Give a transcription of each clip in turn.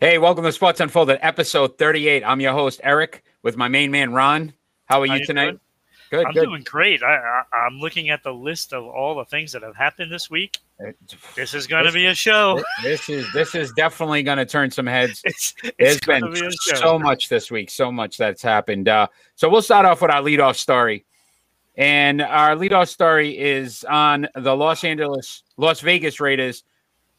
Hey, welcome to Sports Unfolded, episode 38. I'm your host, Eric, with my main man, Ron. How are How you you tonight? doing? Good, I'm good. doing great. I, I, I'm looking at the list of all the things that have happened this week. This is going to be a show. This is this is definitely going to turn some heads. It's, There's it's going been be so much this week, so much that's happened. Uh, so we'll start off with our leadoff story, and our leadoff story is on the Los Angeles, Las Vegas Raiders,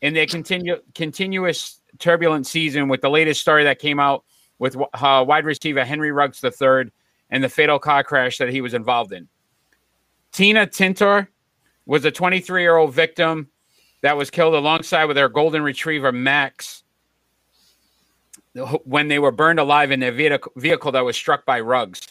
and their continue continuous turbulent season. With the latest story that came out with uh, wide receiver Henry Ruggs III and the fatal car crash that he was involved in. Tina Tintor was a 23 year old victim that was killed alongside with her golden retriever Max when they were burned alive in their vehicle, vehicle that was struck by Ruggs.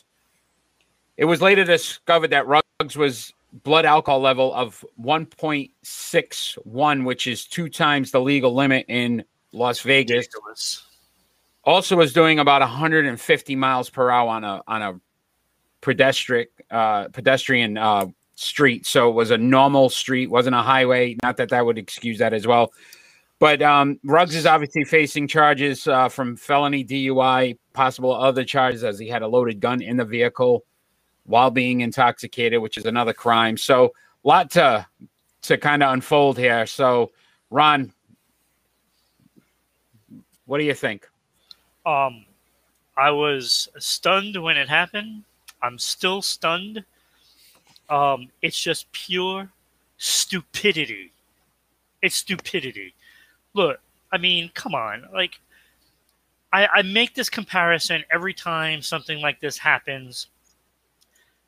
It was later discovered that Ruggs was blood alcohol level of 1.61, which is two times the legal limit in Las Vegas. Ridiculous. Also was doing about 150 miles per hour on a on a pedestrian uh, pedestrian uh, street. So it was a normal street, wasn't a highway. Not that that would excuse that as well. But um, Ruggs is obviously facing charges uh, from felony DUI, possible other charges as he had a loaded gun in the vehicle while being intoxicated, which is another crime. So a lot to to kind of unfold here. So Ron, what do you think? Um, I was stunned when it happened. I'm still stunned. Um, it's just pure stupidity. It's stupidity. Look, I mean, come on. Like, I, I make this comparison every time something like this happens.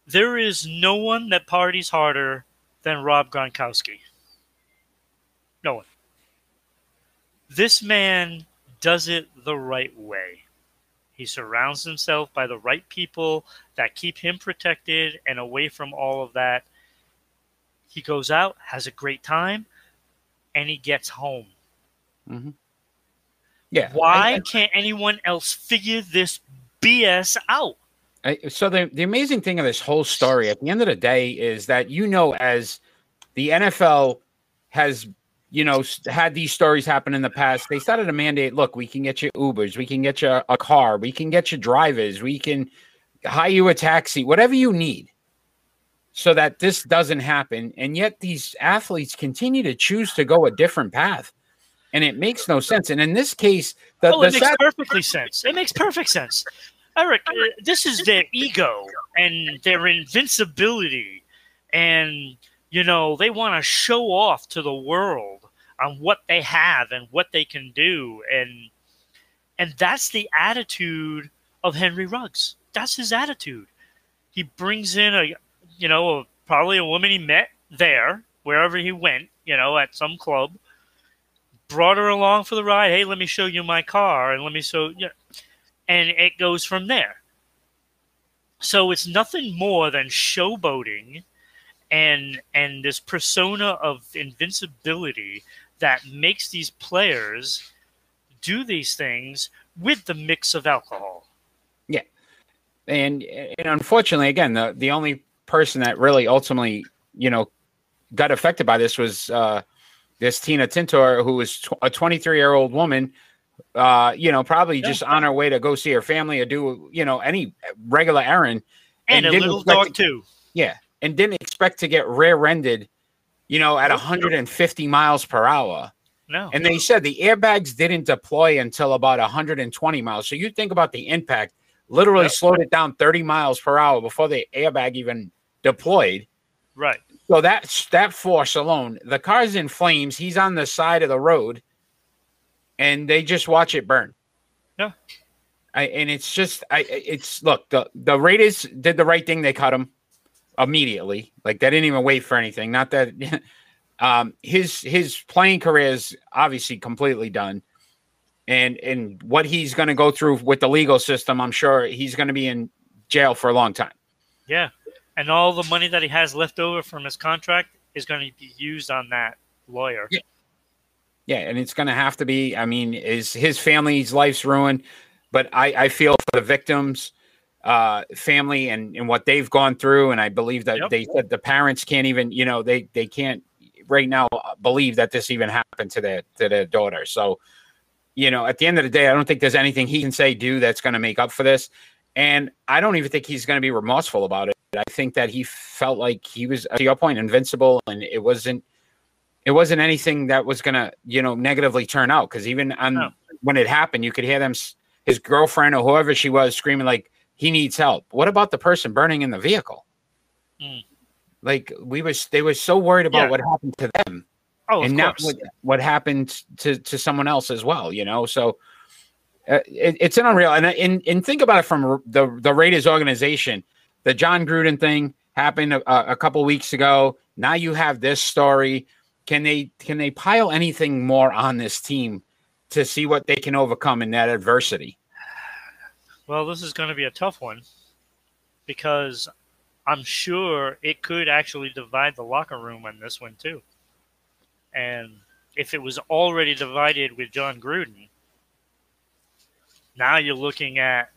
There is no one that parties harder than Rob Gronkowski. No one. This man does it the right way. He surrounds himself by the right people that keep him protected and away from all of that. He goes out, has a great time, and he gets home. Mm-hmm. Yeah. Why I- can't anyone else figure this BS out? I, so the the amazing thing of this whole story at the end of the day is that you know as the NFL has you know had these stories happen in the past they started to mandate look we can get you ubers we can get you a car we can get you drivers we can hire you a taxi whatever you need so that this doesn't happen and yet these athletes continue to choose to go a different path and it makes no sense and in this case the, oh, the it makes sad- perfectly sense. It makes perfect sense. Eric, uh, this is their ego and their invincibility. And, you know, they want to show off to the world on what they have and what they can do. And and that's the attitude of Henry Ruggs. That's his attitude. He brings in a, you know, a, probably a woman he met there, wherever he went, you know, at some club brought her along for the ride. Hey, let me show you my car, and let me show you. And it goes from there. So it's nothing more than showboating, and and this persona of invincibility that makes these players do these things with the mix of alcohol. Yeah. And and unfortunately, again, the the only person that really ultimately, you know, got affected by this was uh, this Tina Tintor, who was tw- a 23 year old woman. Uh, you know, probably Yeah. just on her way to go see her family or do you know any regular errand, And, And a didn't little expect dog to- too. yeah, and didn't expect to get rear-ended, you know, at 150 miles per hour. No. And they said the airbags didn't deploy until about 120 miles. So you think about the impact, literally Yep. slowed it down 30 miles per hour before the airbag even deployed. right. So that's that force alone. The car's in flames. He's on the side of the road, and they just watch it burn. Yeah. I, and it's just, I, it's look, the the Raiders did the right thing. They cut him immediately. Like they didn't even wait for anything. Not that um, his his playing career is obviously completely done. and and what he's going to go through with the legal system, I'm sure he's going to be in jail for a long time. Yeah, and all the money that he has left over from his contract is going to be used on that lawyer. Yeah. Yeah, and it's going to have to be. I mean, is his family's life's ruined, but I, I feel for the victims, uh, family, and and what they've gone through, and I believe that Yep. they said the parents can't even, you know, they they can't right now believe that this even happened to their to their daughter. So, you know, at the end of the day, I don't think there's anything he can say do that's going to make up for this, and I don't even think he's going to be remorseful about it. I think that he felt like he was, to your point, invincible, and it wasn't it wasn't anything that was gonna you know negatively turn out because even on No. when it happened you could hear them his girlfriend or whoever she was screaming like he needs help. What about the person burning in the vehicle? Mm. like we was they were so worried about Yeah. what happened to them. Oh, and not what, what happened to to someone else as well you know? So uh, it, it's an unreal and, and and think about it from the the raiders organization. The Jon Gruden thing happened a, a couple weeks ago. Now you have this story. Can they can they pile anything more on this team to see what they can overcome in that adversity Well, this is going to be a tough one because I'm sure it could actually divide the locker room on this one too. And if it was already divided with Jon Gruden, now you're looking at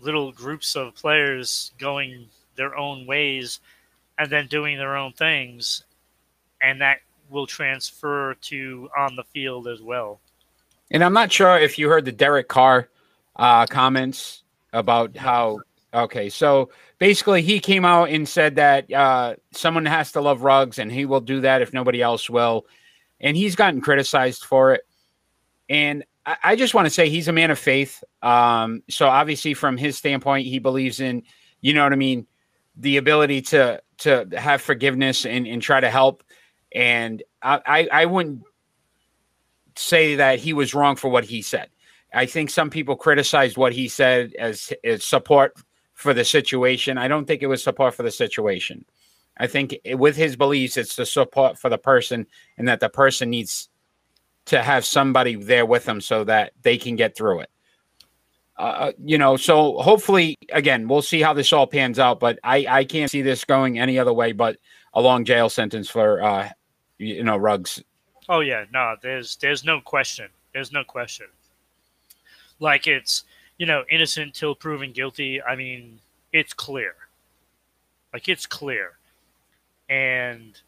little groups of players going their own ways and then doing their own things, and that will transfer to on the field as well. And I'm not sure if you heard the Derek Carr uh, comments about how. Okay, so basically, he came out and said that uh, someone has to love Ruggs, and he will do that if nobody else will. And he's gotten criticized for it. And I, I just want to say he's a man of faith. Um, so obviously, from his standpoint, he believes in, you know what I mean, the ability to to have forgiveness and, and try to help. And I, I, I wouldn't say that he was wrong for what he said. I think some people criticized what he said as, as support for the situation. I don't think it was support for the situation. I think it- with his beliefs, it's the support for the person, and that the person needs to have somebody there with them so that they can get through it. Uh, you know, so hopefully, again, we'll see how this all pans out. But I, I can't see this going any other way but a long jail sentence for, uh, you know, Ruggs. Oh yeah, no, there's there's no question. There's no question. Like it's you know innocent till proven guilty. I mean, it's clear. Like it's clear, and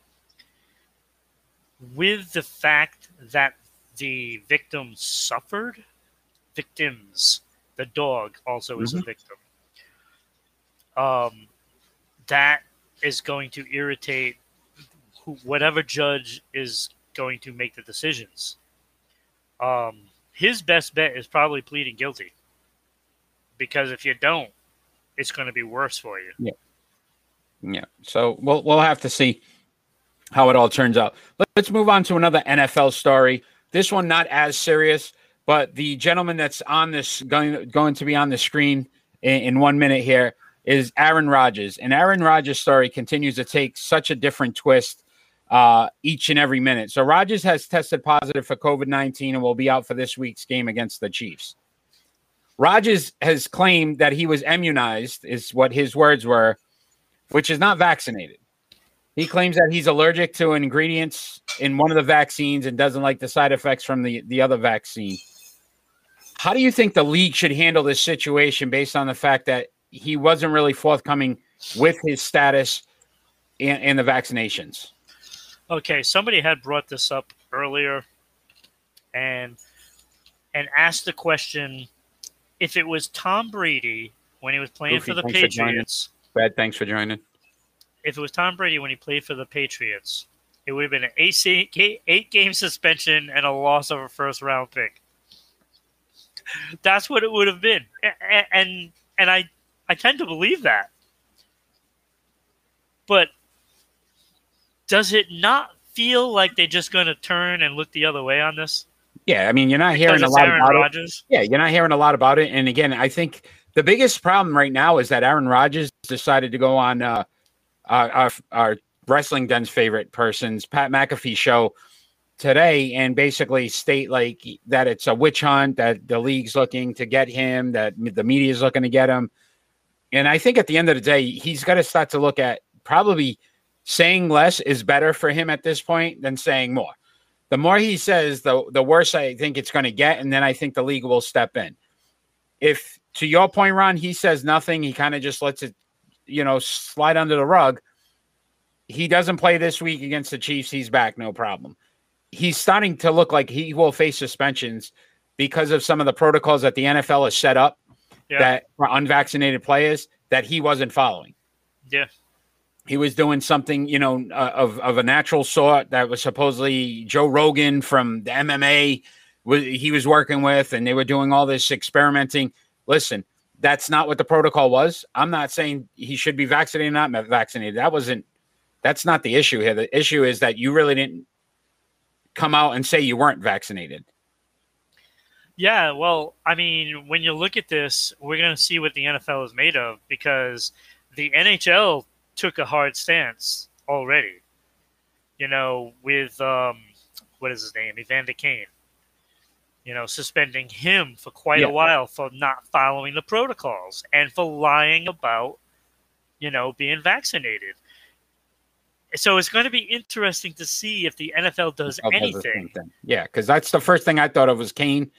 with the fact that the victim suffered, victims, the dog also is a Mhm. victim. Um, that is going to irritate who, whatever judge is going to make the decisions. Um, his best bet is probably pleading guilty, because if you don't, it's going to be worse for you. Yeah. Yeah. So we'll we'll have to see how it all turns out. Let- Let's move on to another NFL story. This one not as serious, but the gentleman that's on this going going to be on the screen in, in one minute here is Aaron Rodgers, and Aaron Rodgers' story continues to take such a different twist uh, each and every minute. So Rodgers has tested positive for COVID nineteen and will be out for this week's game against the Chiefs. Rodgers has claimed that he was immunized, is what his words were, which is not vaccinated. He claims that he's allergic to ingredients in one of the vaccines and doesn't like the side effects from the, the other vaccine. How do you think the league should handle this situation based on the fact that he wasn't really forthcoming with his status and, and the vaccinations? Okay, somebody had brought this up earlier, and and asked the question: if it was Tom Brady when he was playing Goofy, for the thanks for. Patriots, Brad, thanks for joining. if it was Tom Brady when he played for the Patriots, it would have been an eight, eight game suspension and a loss of a first round pick. That's what it would have been, and and I I tend to believe that. But does it not feel like they're just going to turn and look the other way on this? Yeah, I mean, you're not Because hearing a lot Aaron about it. Rodgers. Yeah, you're not hearing a lot about it. And again, I think the biggest problem right now is that Aaron Rodgers decided to go on uh, our, our, our wrestling den's favorite person's Pat McAfee show today and basically state like that it's a witch hunt, that the league's looking to get him, that the media is looking to get him. And I think at the end of the day, he's got to start to look at probably saying less is better for him at this point than saying more. The more he says, the the worse I think it's going to get, and then I think the league will step in. If to your point, Ron, he says nothing, he kind of just lets it, you know, slide under the rug. He doesn't play this week against the Chiefs. He's back, no problem. He's starting to look like he will face suspensions because of some of the protocols that the NFL has set up Yeah. that for unvaccinated players that he wasn't following Yeah. He was doing something, you know, uh, of of a natural sort that was supposedly Joe Rogan from the MMA he was working with, and they were doing all this experimenting. Listen, that's not what the protocol was. I'm not saying he should be vaccinated, or not vaccinated. That wasn't. That's not the issue here. The issue is that you really didn't come out and say you weren't vaccinated. Yeah, well, I mean, when you look at this, we're going to see what the NFL is made of because the NHL took a hard stance already. You know, with um, what is his name, Evander Kane. You know, suspending him for quite Yeah. a while for not following the protocols and for lying about, you know, being vaccinated. So it's going to be interesting to see if the NFL does I'll have the same anything. Yeah, because that's the first thing I thought of was Kane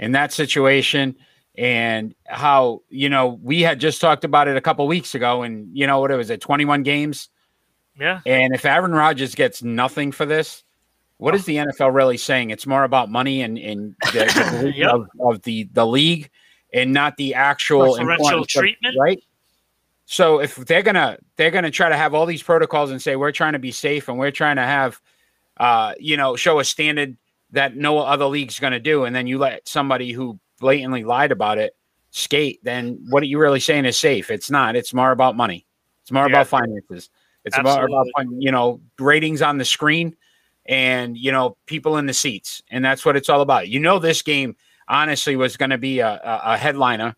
in that situation, and how you know we had just talked about it a couple weeks ago, and you know what it was at 21 games, Yeah. and if Aaron Rodgers gets nothing for this, what is the NFL really saying? It's more about money and and the, the Yep. of, of the the league, and not the actual treatment? right? So if they're gonna they're gonna try to have all these protocols and say we're trying to be safe and we're trying to have uh you know show a standard that no other league's gonna do, and then you let somebody who blatantly lied about it skate, then what are you really saying is safe? It's not. It's more about money. It's more Yeah. about finances. It's more about you know ratings on the screen and you know people in the seats, and that's what it's all about. You know, this game honestly was going to be a, a, headliner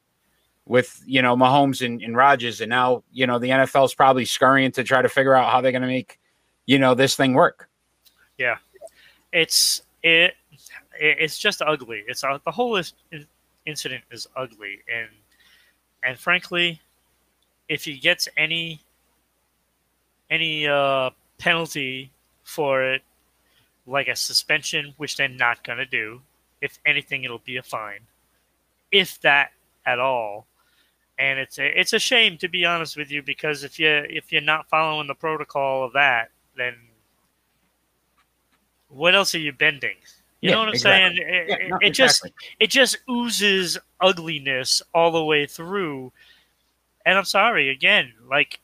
with you know Mahomes and, and Rodgers, and now you know the NFL's probably scurrying to try to figure out how they're going to make you know this thing work. Yeah, it's it, it it's just ugly. It's uh, the whole is, incident is ugly, and and frankly, if he gets any any uh, penalty for it, like a suspension, which they're not gonna do. If anything, it'll be a fine, if that at all. And it's a, it's a shame to be honest with you because if you if you're not following the protocol of that, then what else are you bending? You Yeah, know what I'm exactly. saying? It, Yeah, no, it just exactly. it just oozes ugliness all the way through. And I'm sorry again, like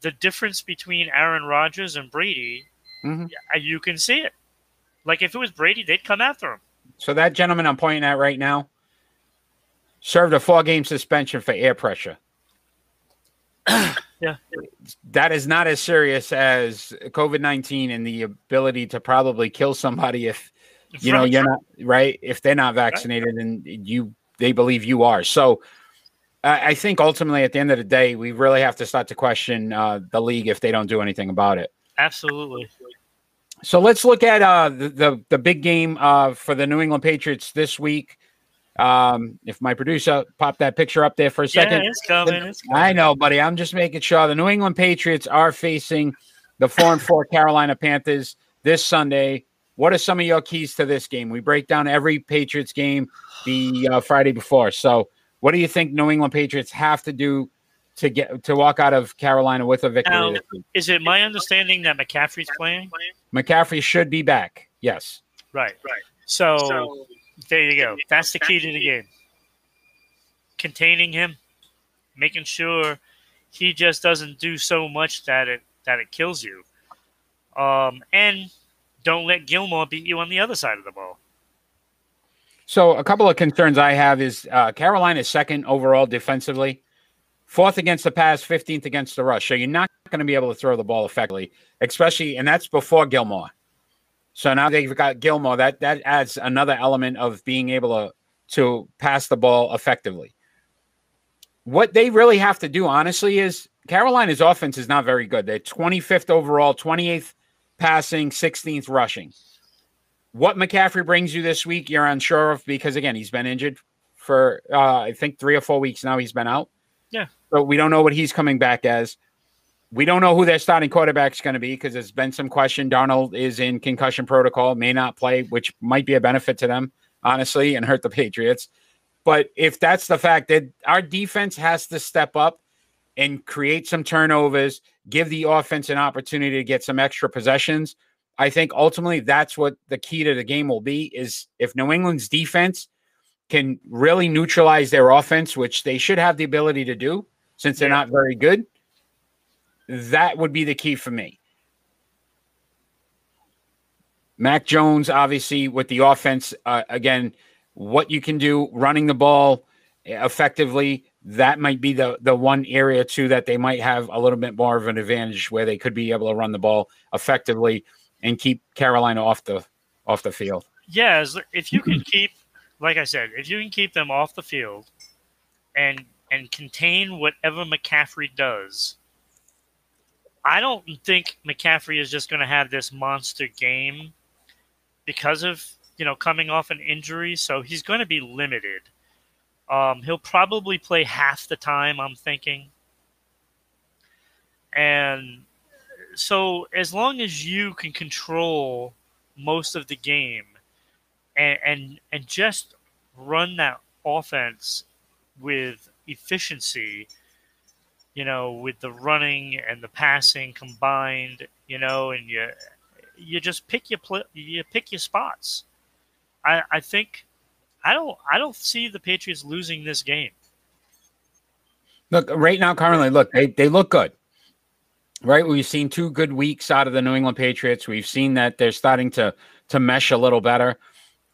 the difference between Aaron Rodgers and Brady, Mhm. uh, you can see it. Like if it was Brady, they'd come after him. So that gentleman I'm pointing at right now served a four game suspension for air pressure. Yeah. That is not as serious as COVID 19 and the ability to probably kill somebody if you know you're not right if they're not vaccinated and you they believe you are so I I think ultimately at the end of the day, we really have to start to question uh, the league if they don't do anything about it. Absolutely. So let's look at uh, the, the the big game uh, for the New England Patriots this week. Um, if my producer popped that picture up there for a second, Yeah, it's coming. It's coming. I know, buddy. I'm just making sure the New England Patriots are facing the four and four Carolina Panthers this Sunday. What are some of your keys to this game? We break down every Patriots game the uh, Friday before. So, what do you think New England Patriots have to do to get to walk out of Carolina with a victory? Now- Is it my understanding that McCaffrey's playing? McCaffrey should be back. Yes. Right. Right. So, there you go. That's the key to the game. Containing him, making sure he just doesn't do so much that it that it kills you. Um, and don't let Gilmore beat you on the other side of the ball. So a couple of concerns I have is uh, Carolina's second overall defensively, fourth against the pass, fifteenth against the rush. So you're not going to be able to throw the ball effectively, especially, and that's before Gilmore. So now they've got Gilmore. That that adds another element of being able to to pass the ball effectively. What they really have to do, honestly, is Carolina's offense is not very good. They're 25th overall, 28th passing, 16th rushing. what McCaffrey brings you this week, you're unsure of because again, he's been injured for uh, I think three or four weeks now. He's been out. Yeah. So we don't know what he's coming back as. We don't know who their starting quarterback is going to be because there's been some question. Darnold is in concussion protocol, may not play, which might be a benefit to them, honestly, and hurt the Patriots. But if that's the fact that our defense has to step up and create some turnovers, give the offense an opportunity to get some extra possessions, I think ultimately that's what the key to the game will be is if New England's defense can really neutralize their offense, which they should have the ability to do since they're not very good, that would be the key for me. Mac Jones, obviously, with the offense, uh, again, what you can do running the ball effectively, that might be the the one area too that they might have a little bit more of an advantage where they could be able to run the ball effectively and keep Carolina off the off the field. Yeah, as, if you can keep, like I said, if you can keep them off the field, and and contain whatever McCaffrey does, I don't think McCaffrey is just going to have this monster game because of you know coming off an injury. So he's going to be limited. Um, he'll probably play half the time. I'm thinking, and so as long as you can control most of the game and and, and just run that offense with efficiency you know with the running and the passing combined you know and you you just pick your pl- you pick your spots i i think i don't i don't see the patriots losing this game Look, right now, currently, look, they, they look good. Right? We've seen two good weeks out of the New England Patriots. We've seen that they're starting to to mesh a little better.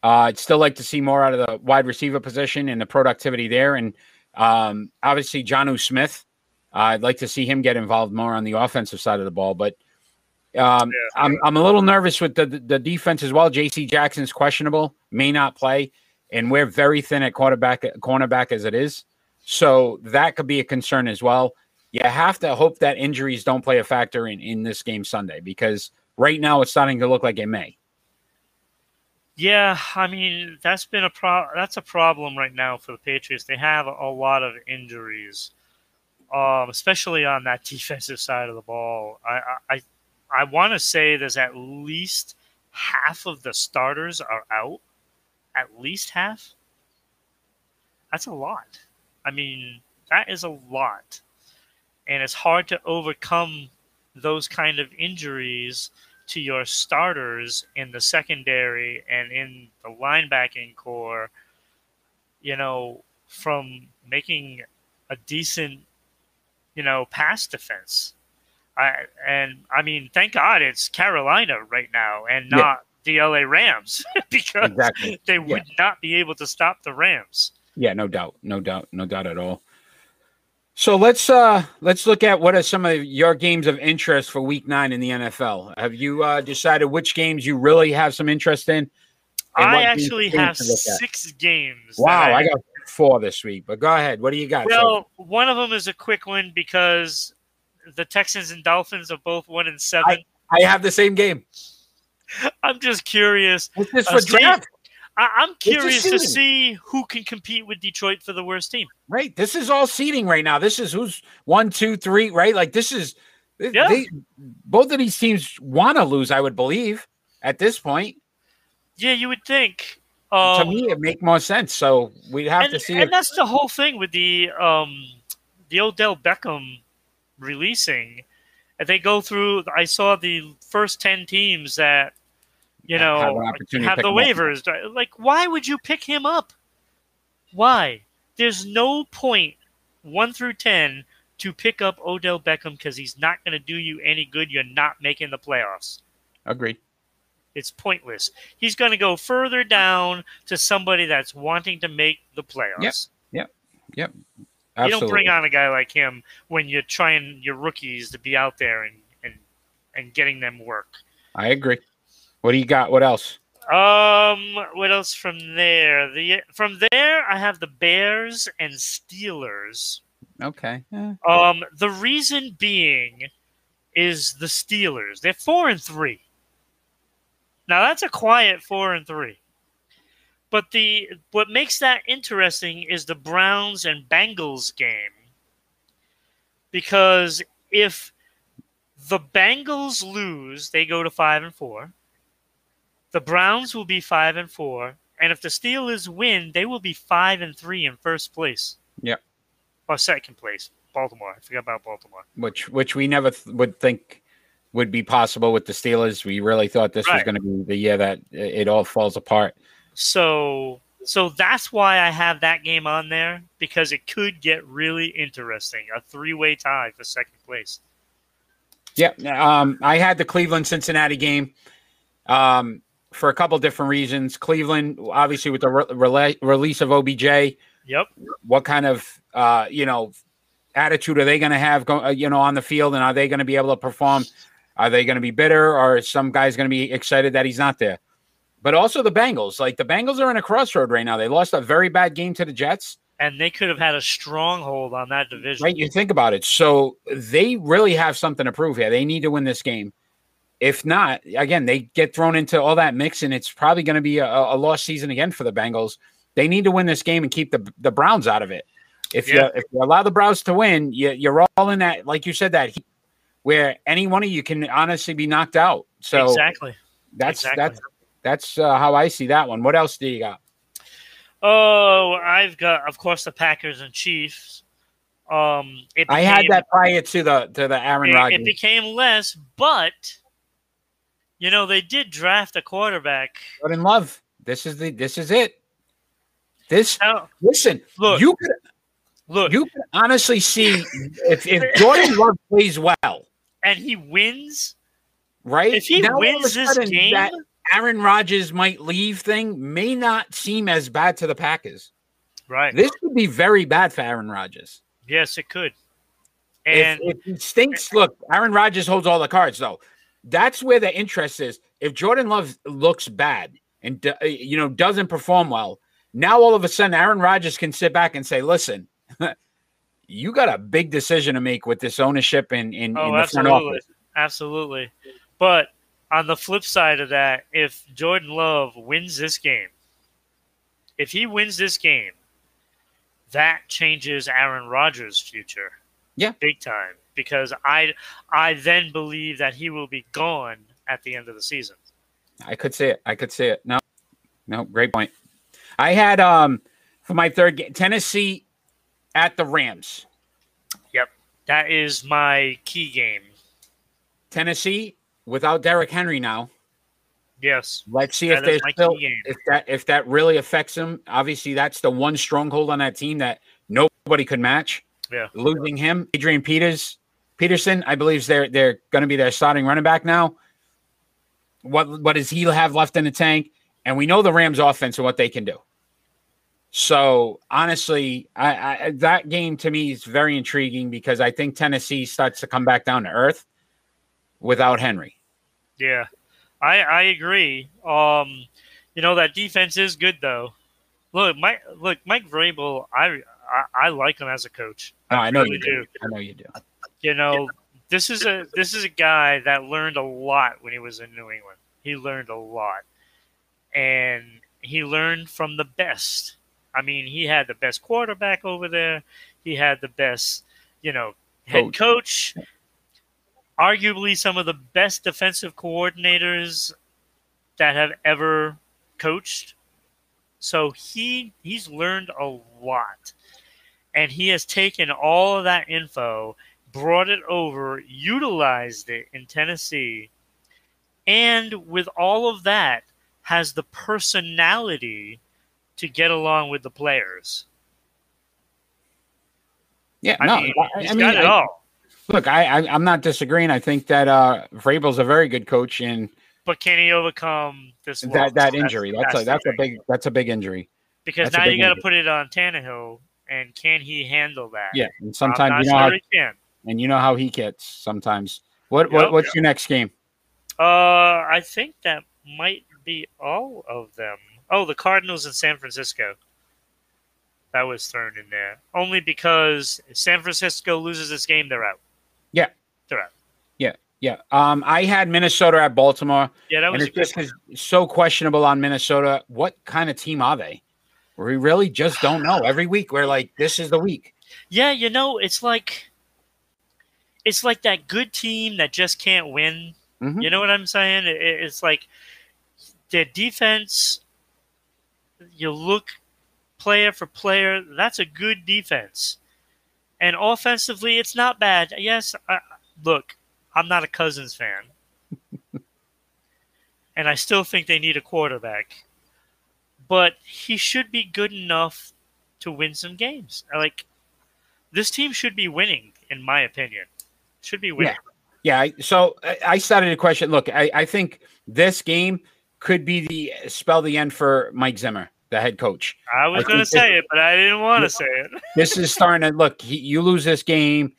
Uh, I'd still like to see more out of the wide receiver position and the productivity there. And um, obviously, Jonnu Smith, uh, I'd like to see him get involved more on the offensive side of the ball. But um, Yeah. I'm, I'm a little nervous with the, the defense as well. J.C. Jackson's questionable, may not play. And we're very thin at quarterback, cornerback as it is. So that could be a concern as well. You have to hope that injuries don't play a factor in, in this game Sunday because right now it's starting to look like it may. Yeah, I mean that's been a pro. That's a problem right now for the Patriots. They have a lot of injuries, um, especially on that defensive side of the ball. I I I, want to say there's at least half of the starters are out. At least half. That's a lot. I mean, that is a lot, and it's hard to overcome those kind of injuries to your starters in the secondary and in the linebacking core, you know, from making a decent, you know, pass defense. I and I mean, thank God it's Carolina right now and not the LA Rams because Exactly. they would not be able to stop the Rams. Yeah, no doubt, no doubt, no doubt at all. So let's uh let's look at what are some of your games of interest for Week Nine in the NFL. Have you uh, decided which games you really have some interest in? I actually have to look at? six games. Wow, I got four this week. But go ahead. What do you got? So- Well, one of them is a quick one because the Texans and Dolphins are both one and seven. I have the same game. I'm just curious. What's this Uh, for see, draft? I, I'm curious to see who can compete with Detroit for the worst team. Right. This is all seeding right now. This is who's one, two, three, right? Like this is Yeah. they, both of these teams want to lose, I would believe, at this point. Yeah, you would think. to Um, me, it make more sense. So we'd have and, to see and if that's the whole thing with the um, the Odell Beckham releasing. And They go through. I saw the first ten teams that you know to have the up. waivers. Like, why would you pick him up? Why? There's no point one through ten to pick up Odell Beckham because he's not going to do you any good. You're not making the playoffs. agreed. It's pointless. He's going to go further down to somebody that's wanting to make the playoffs. Yep. yep. Absolutely. You don't bring on a guy like him when you're trying your rookies to be out there and and, and getting them work. I agree. What do you got? What else? Um, what else from there? The from there, I have the Bears and Steelers. Okay. Eh, Um, the reason being is the Steelers. They're four and three. Now that's a quiet four and three. But the what makes that interesting is the Browns and Bengals game. Because if the Bengals lose, they go to five and four. The Browns will be five and four, and if the Steelers win, they will be five and three in first place. Yep. Or second place, Baltimore. I forgot about Baltimore. which which we never th- would think would be possible with the Steelers. We really thought this was going to be the year that it all falls apart. So so that's why I have that game on there because it could get really interesting. A three-way tie for second place. Yeah, um, I had the Cleveland Cincinnati game um, for a couple different reasons. Cleveland, obviously, with the re- rela- release of OBJ, Yep. what kind of uh, you know attitude are they going to have go, uh, you know on the field, and are they going to be able to perform? Are they going to be bitter, or some guy's going to be excited that he's not there? But also the Bengals, like the Bengals are in a crossroad right now. They lost a very bad game to the Jets. And they could have had a stronghold on that division. Right, you think about it. So they really have something to prove here. They need to win this game. If not, again, they get thrown into all that mix, and it's probably going to be a, a lost season again for the Bengals. They need to win this game and keep the the Browns out of it. If Yeah. you if you allow the Browns to win, you, you're all in that, like you said, that heat where any one of you can honestly be knocked out. So exactly. that's exactly. that's that's uh, how I see that one. What else do you got? Oh, I've got, of course, the Packers and Chiefs. Um, it I had that prior to the to the Aaron Rodgers. it became less, but you know they did draft a quarterback. Jordan Love. This is the this is it. This Now, listen, Look. you could look, you can honestly see if, if Jordan Love plays well, and he wins. right? If he Now all of a wins this game, that Aaron Rodgers might leave thing may not seem as bad to the Packers. right? This could be very bad for Aaron Rodgers. yes, it could. If, And if he stinks, look, Aaron Rodgers holds all the cards, though. That's where the interest is. If Jordan Love looks bad and uh, you know doesn't perform well, now all of a sudden Aaron Rodgers can sit back and say, "Listen, you got a big decision to make with this ownership in in, oh, in the front absolutely, office." absolutely. But on the flip side of that, if Jordan Love wins this game, if he wins this game, that changes Aaron Rodgers' future. Yeah. big time. Because I, I then believe that he will be gone at the end of the season. I could see it. I could see it. No, no, great point. I had um for my third game Tennessee at the Rams. Yep, that is my key game. Tennessee without Derrick Henry now. Yes, Let's see if That is there's my still if that if that really affects him. Obviously, that's the one stronghold on that team that nobody could match. Yeah. losing him, Adrian Peters, Peterson, I believe they're they're going to be their starting running back now. What what does he have left in the tank? And we know the Rams' offense and what they can do. So honestly, I, I that game to me is very intriguing because I think Tennessee starts to come back down to earth without Henry. yeah, I I agree. Um, you know that defense is good though. Look, Mike. Look, Mike Vrabel. I I, I like him as a coach. No, I know really you do. I know you do. You know, this is a this is a guy that learned a lot when he was in New England. He learned a lot, and he learned from the best. I mean, he had the best quarterback over there. He had the best, you know, head coach. Arguably, some of the best defensive coordinators that have ever coached. So he he's learned a lot, and he has taken all of that info brought it over, utilized it in Tennessee, and with all of that, has the personality to get along with the players. Yeah, I no, mean, I, he's I mean, got it I- all. look, I, I I'm not disagreeing. I think that uh Vrabel's a very good coach, and But can he overcome this loss? that that injury that's a that's a big that's a big injury. because that's now you got to put it on Tannehill, and can he handle that? Yeah, and I'm sometimes not you know sure how, he can. And you know how he gets sometimes. What what Yep. what's your next game? Uh, I think that might be all of them. Oh, the Cardinals in San Francisco. That was thrown in there only because if San Francisco loses this game, they're out. Yeah. they're out. Yeah. Yeah. Um, I had Minnesota at Baltimore, Yeah, that was a it's just so questionable on Minnesota. What kind of team are they? We really just don't know. Every week we're like, this is the week. Yeah, you know, it's like it's like that good team that just can't win. Mhm. You know what I'm saying? It- it's like their defense. You look player for player. That's a good defense, and offensively, it's not bad. Yes, I, look, I'm not a Cousins fan, and I still think they need a quarterback, but he should be good enough to win some games. Like this team should be winning, in my opinion. Should be winning. Yeah. I, so I- started a question. Look, I, I think this game could be the spell the end for Mike Zimmer, the head coach. I was going to say it, but I didn't want to say it. This is starting to look. he- You lose this game,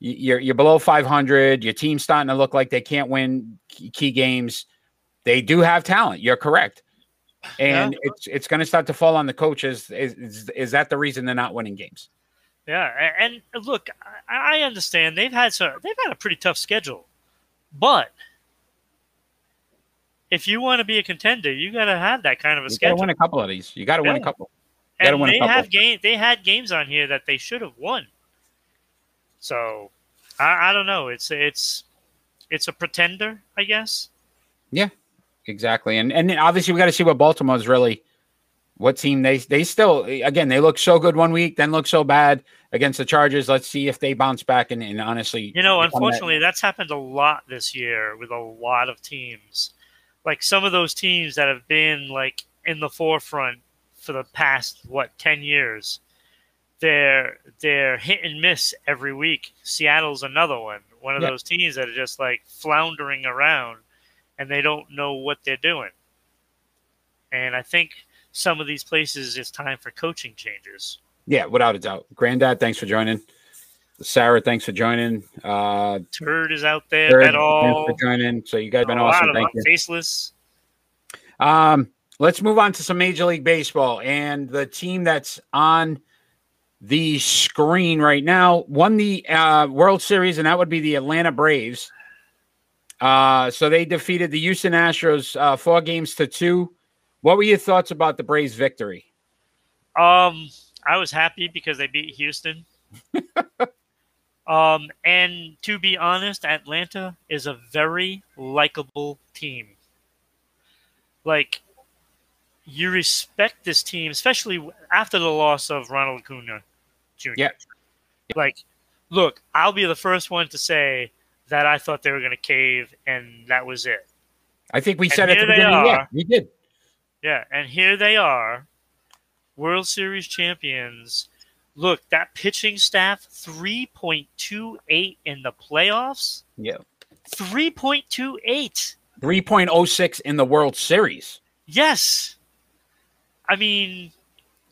you're you're below 500. Your team's starting to look like they can't win key games. They do have talent. You're correct, and it's it's going to start to fall on the coaches. Is, is is that the reason they're not winning games? Yeah, and look, I understand they've had some, they've had a pretty tough schedule, but if you want to be a contender, you got to have that kind of a You got to schedule. win a couple of these. You got to win a couple. and they have game, they had games on here that they should have won. So I, I don't know. It's it's it's a pretender, I guess. Yeah, exactly, and and obviously we got to see what Baltimore's really, what team they they still again they look so good one week, then look so bad against the Chargers. Let's see if they bounce back and, and honestly, You know, become that- unfortunately, that's happened a lot this year with a lot of teams. Like some of those teams that have been like in the forefront for the past what ten years, they're they're hit and miss every week. Seattle's another one, one of Yeah. those teams that are just like floundering around, and they don't know what they're doing. And I think some of these places it's time for coaching changes. Yeah, without a doubt. Granddad, thanks for joining. Sarah, thanks for joining. Uh, Turd is out there, Jared, bet all, thanks for joining. So you guys have been awesome. Thank you. faceless. Um, let's move on to some Major League Baseball and the team that's on the screen right now won the uh, World Series, and that would be the Atlanta Braves. Uh, so they defeated the Houston Astros uh, four games to two. What were your thoughts about the Braves' victory? Um, I was happy because they beat Houston. um, and to be honest, Atlanta is a very likable team. Like, you respect this team, especially after the loss of Ronald Acuna Jr. Yeah. Like, look, I'll be the first one to say that I thought they were going to cave, and that was it. I think we And said it at the beginning. Yeah, are. we did. Yeah, and here they are, World Series champions. Look, that pitching staff, 3.28 in the playoffs. Yeah. 3.28. 3.06 in the World Series. Yes. I mean,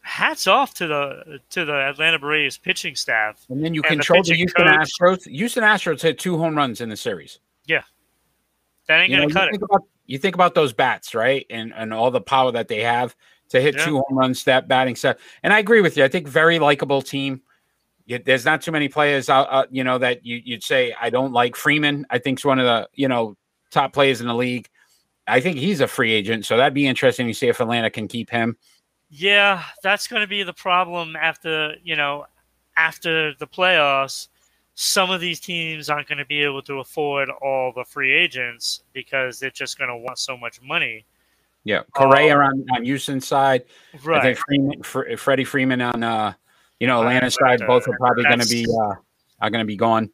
hats off to the to the Atlanta Braves pitching staff. And then you And control the, pitching Houston coach. Astros. Houston Astros hit two home runs in the series. Yeah. That ain't You, know, going you to cut think it. about you think about those bats, right? And and all the power that they have to hit Yeah. two home runs, that batting set. And I agree with you. I think very likable team. You, there's not too many players out, uh, you know, that you, you'd say I don't like. Freeman, I think, is one of the you know top players in the league. I think he's a free agent, so that'd be interesting to see if Atlanta can keep him. Yeah, that's going to be the problem after, you know, after the playoffs. Some of these teams aren't going to be able to afford all the free agents because they're just going to want so much money. Yeah, Correa Um, on, on Houston's side. Right. I think Freeman, Fre- Freddie Freeman on uh, you know Atlanta's right, side. Both are uh, probably going to be uh, are going to be gone.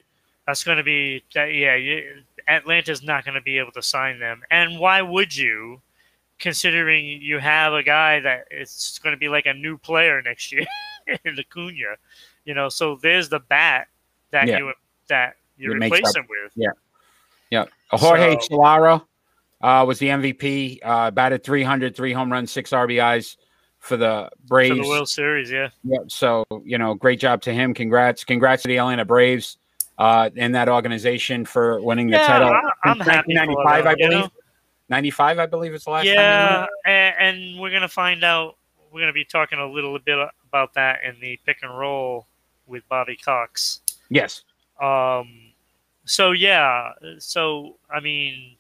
That's going to be that. Yeah, you, Atlanta's not going to be able to sign them, and why would you? Considering you have a guy that it's going to be like a new player next year in the Acuna, you know. So there's the bat that Yeah. you that you makes replace him with. Yeah, yeah. Jorge So- Solaro uh, was the MVP. Uh, batted 300, three home runs, six RBIs for the Braves. for the World Series. Yeah, Yeah, so you know, great job to him. Congrats, congrats to the Atlanta Braves uh, and that organization for winning the yeah, title. I, I'm Since happy. for 1995, them, I you believe. know? 95, I believe, is the last time. Yeah, and, and we're gonna find out. We're gonna be talking a little bit about that in the pick and roll with Bobby Cox. Yes. Um, So yeah, so I mean,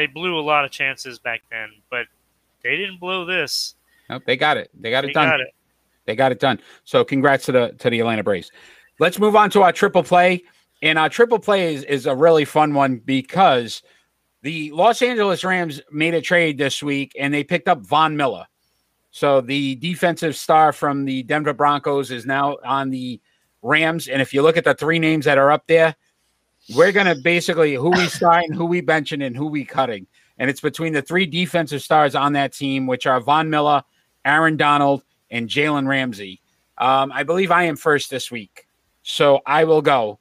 they blew a lot of chances back then, but they didn't blow this. Nope, they got it. They got it They done. got it. They got it done. So congrats to the to the Atlanta Braves. Let's move on to our triple play. And our triple play is, is a really fun one because the Los Angeles Rams made a trade this week and they picked up Von Miller. So the defensive star from the Denver Broncos is now on the Rams. And if you look at the three names that are up there, we're gonna basically who we sign, who we benching, and who we cutting. And it's between the three defensive stars on that team, which are Von Miller, Aaron Donald, and Jalen Ramsey. Um, I believe I am first this week. So I will go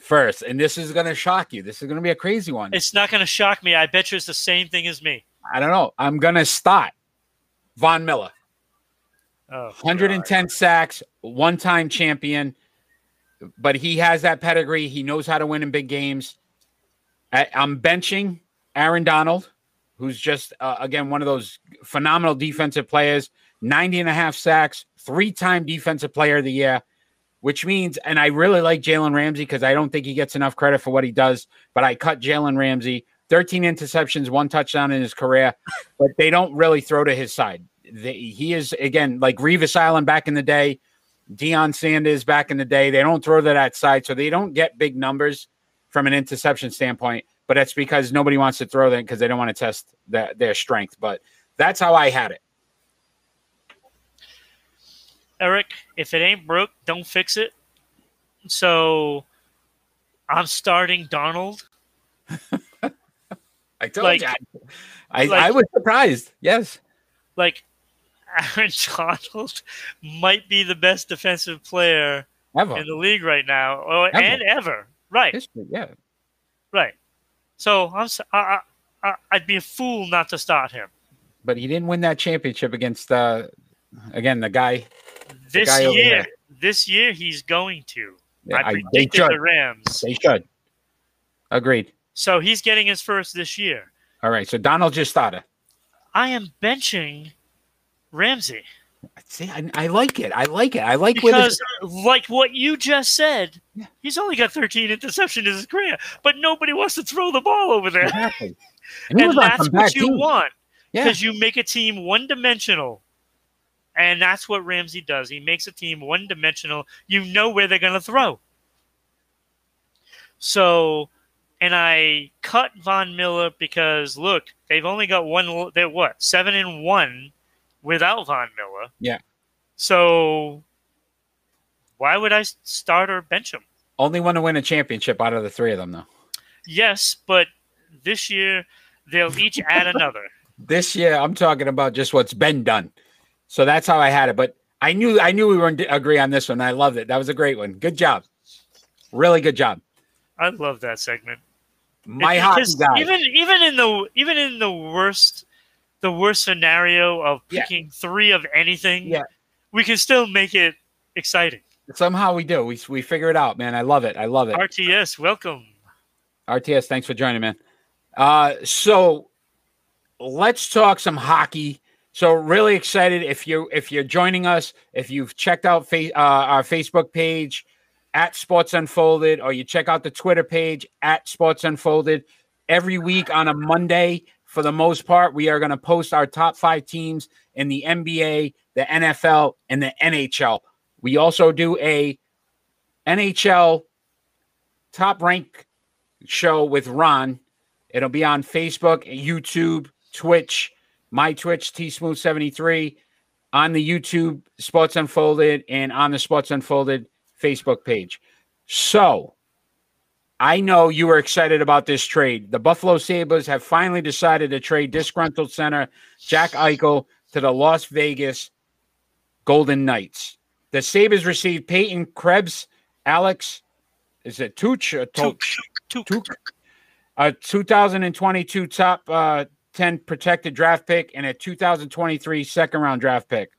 first. And this is going to shock you. This is going to be a crazy one. It's not going to shock me. I bet you it's the same thing as me. I don't know. I'm going to start Von Miller. Oh, 110 sacks, one time champion. But he has that pedigree. He knows how to win in big games. I, I'm benching Aaron Donald, who's just, uh, again, one of those phenomenal defensive players. 90 and a half sacks, three time defensive player of the year, which means, and I really like Jalen Ramsey because I don't think he gets enough credit for what he does, but I cut Jalen Ramsey. 13 interceptions, one touchdown in his career, but they don't really throw to his side. They, he is, again, like Revis Island back in the day, Deion Sanders back in the day. They don't throw to that side, so they don't get big numbers from an interception standpoint, but that's because nobody wants to throw them because they don't want to test the, their strength. But that's how I had it. Eric, if it ain't broke, don't fix it. So I'm starting Donald. I told Like- you. I, like- I was surprised. Yes. Like Aaron Donald might be the best defensive player Ever. in the league right now, or, Ever. and ever. Right, History, yeah. right. So I'm I, I'd be a fool not to start him. But he didn't win that championship against, uh, again, the guy. This guy year, this year he's going to. Yeah, I I- they predicted should. the Rams. They should. Agreed. So he's getting his first this year. All right. So Donald just started. I am benching Ramsey See, I, I like it. I like it. I like because, uh, like what you just said, Yeah. he's only got 13 interceptions in his career, but nobody wants to throw the ball over there. exactly. And and that's what you teams. want Yeah. because you make a team one dimensional. And that's what Ramsey does. He makes a team one dimensional. You know where they're going to throw. So, and I cut Von Miller because look, they've only got one. They're what seven and one without Von Miller. Yeah. So, why would I start or bench him? Only one to win a championship out of the three of them, though. Yes, but this year they'll each add another. This year, I'm talking about just what's been done. So that's how I had it. But I knew I knew we were in agree on this one. I loved it. That was a great one. Good job. Really good job. I love that segment. My because guy. Even even in the even in the worst the worst scenario of Yeah. picking three of anything, Yeah. we can still make it exciting. Somehow we do. We we figure it out, man. I love it. I love it. RTS, welcome. RTS, thanks for joining, man. Uh, so let's talk some hockey. So really excited if you if you're joining us, if you've checked out fa- uh, our Facebook page at Sports Unfolded, or you check out the Twitter page at Sports Unfolded. Every week on a Monday, for the most part, we are going to post our top five teams in the NBA, the NFL, and the NHL. We also do a NHL top rank show with Ron. It'll be on Facebook, YouTube, Twitch, my Twitch, T Smooth 73, on the YouTube Sports Unfolded, and on the Sports Unfolded Facebook page. So I know you were excited about this trade. The Buffalo Sabres have finally decided to trade disgruntled center Jack Eichel to the Las Vegas Golden Knights. The Sabres received Peyton Krebs, Alex, is it Tooch or Tooch? Took. Took a 2022 top uh, 10 protected draft pick and a 2023 second round draft pick.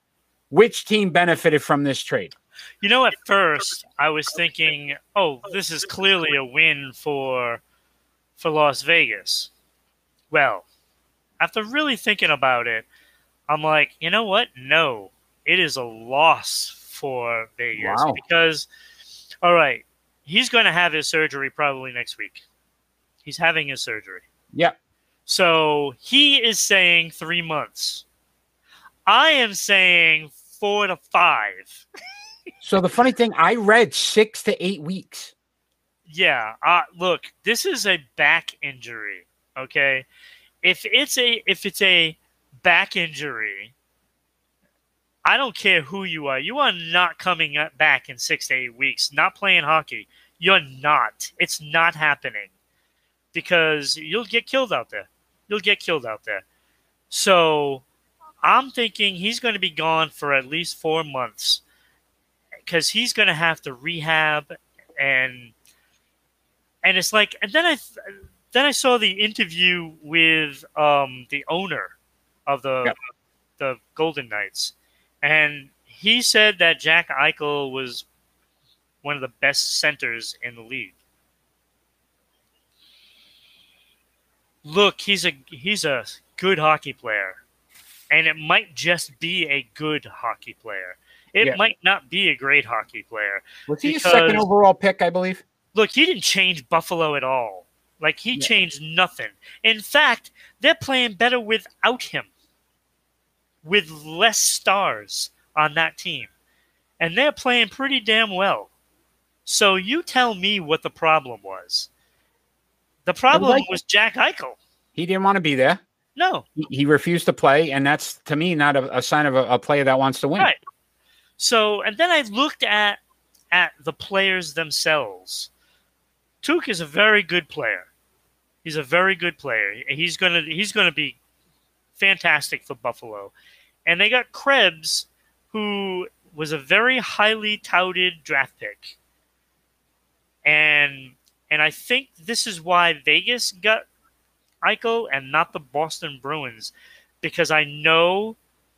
Which team benefited from this trade? You know, at first I was thinking, "Oh, this is clearly a win for for Las Vegas." Well, after really thinking about it, I'm like, you know what? No, it is a loss for Vegas Wow. because, all right, he's going to have his surgery probably next week. He's having his surgery. Yeah. So he is saying three months. I am saying four to five. So the funny thing, I read six to eight weeks. Yeah. Uh, look, this is a back injury. Okay. If it's a if it's a back injury, I don't care who you are. You are not coming back in six to eight weeks. Not playing hockey. You're not. It's not happening because you'll get killed out there. You'll get killed out there. So I'm thinking he's going to be gone for at least four months because he's going to have to rehab and and it's like and then I then I saw the interview with um, the owner of the Yep. the Golden Knights, and he said that Jack Eichel was one of the best centers in the league. Look, he's a he's a good hockey player, and it might just be a good hockey player. It Yeah. might not be a great hockey player. Was he a second overall pick, I believe? Look, he didn't change Buffalo at all. Like he Yeah. changed nothing. In fact, they're playing better without him. With less stars on that team. And they're playing pretty damn well. So you tell me what the problem was. The problem like- was Jack Eichel. He didn't want to be there. No. He, he refused to play, and that's to me not a, a sign of a, a player that wants to win. Right. So, and then I looked at at the players themselves. Tuch is a very good player. He's a very good player. He's gonna he's gonna be fantastic for Buffalo. And they got Krebs, who was a very highly touted draft pick. And and I think this is why Vegas got Eichel and not the Boston Bruins, because I know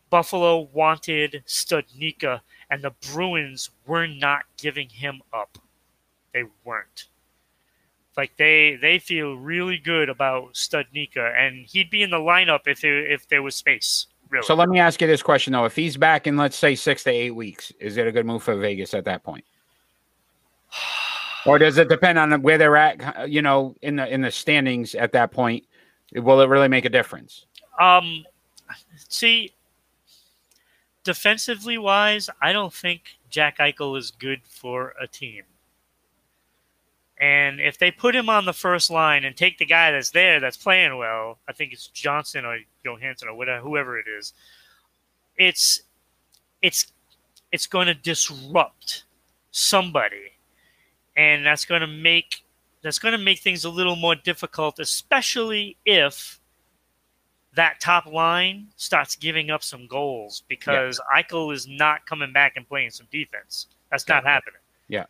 Buffalo wanted Studnicka, and the Bruins were not giving him up. They weren't. Like they they feel really good about Studnicka, and he'd be in the lineup if there, if there was space. Really. So let me ask you this question though: If he's back in, let's say six to eight weeks, is it a good move for Vegas at that point, or does it depend on where they're at? You know, in the in the standings at that point, will it really make a difference? Um, see, defensively wise, I don't think Jack Eichel is good for a team. And if they put him on the first line and take the guy that's there that's playing well, I think it's Johnson or Johansson or whatever, whoever it is. It's it's it's going to disrupt somebody, and that's going to make that's going to make things a little more difficult, especially if that top line starts giving up some goals because Eichel is not coming back and playing some defense. That's not happening. Yeah.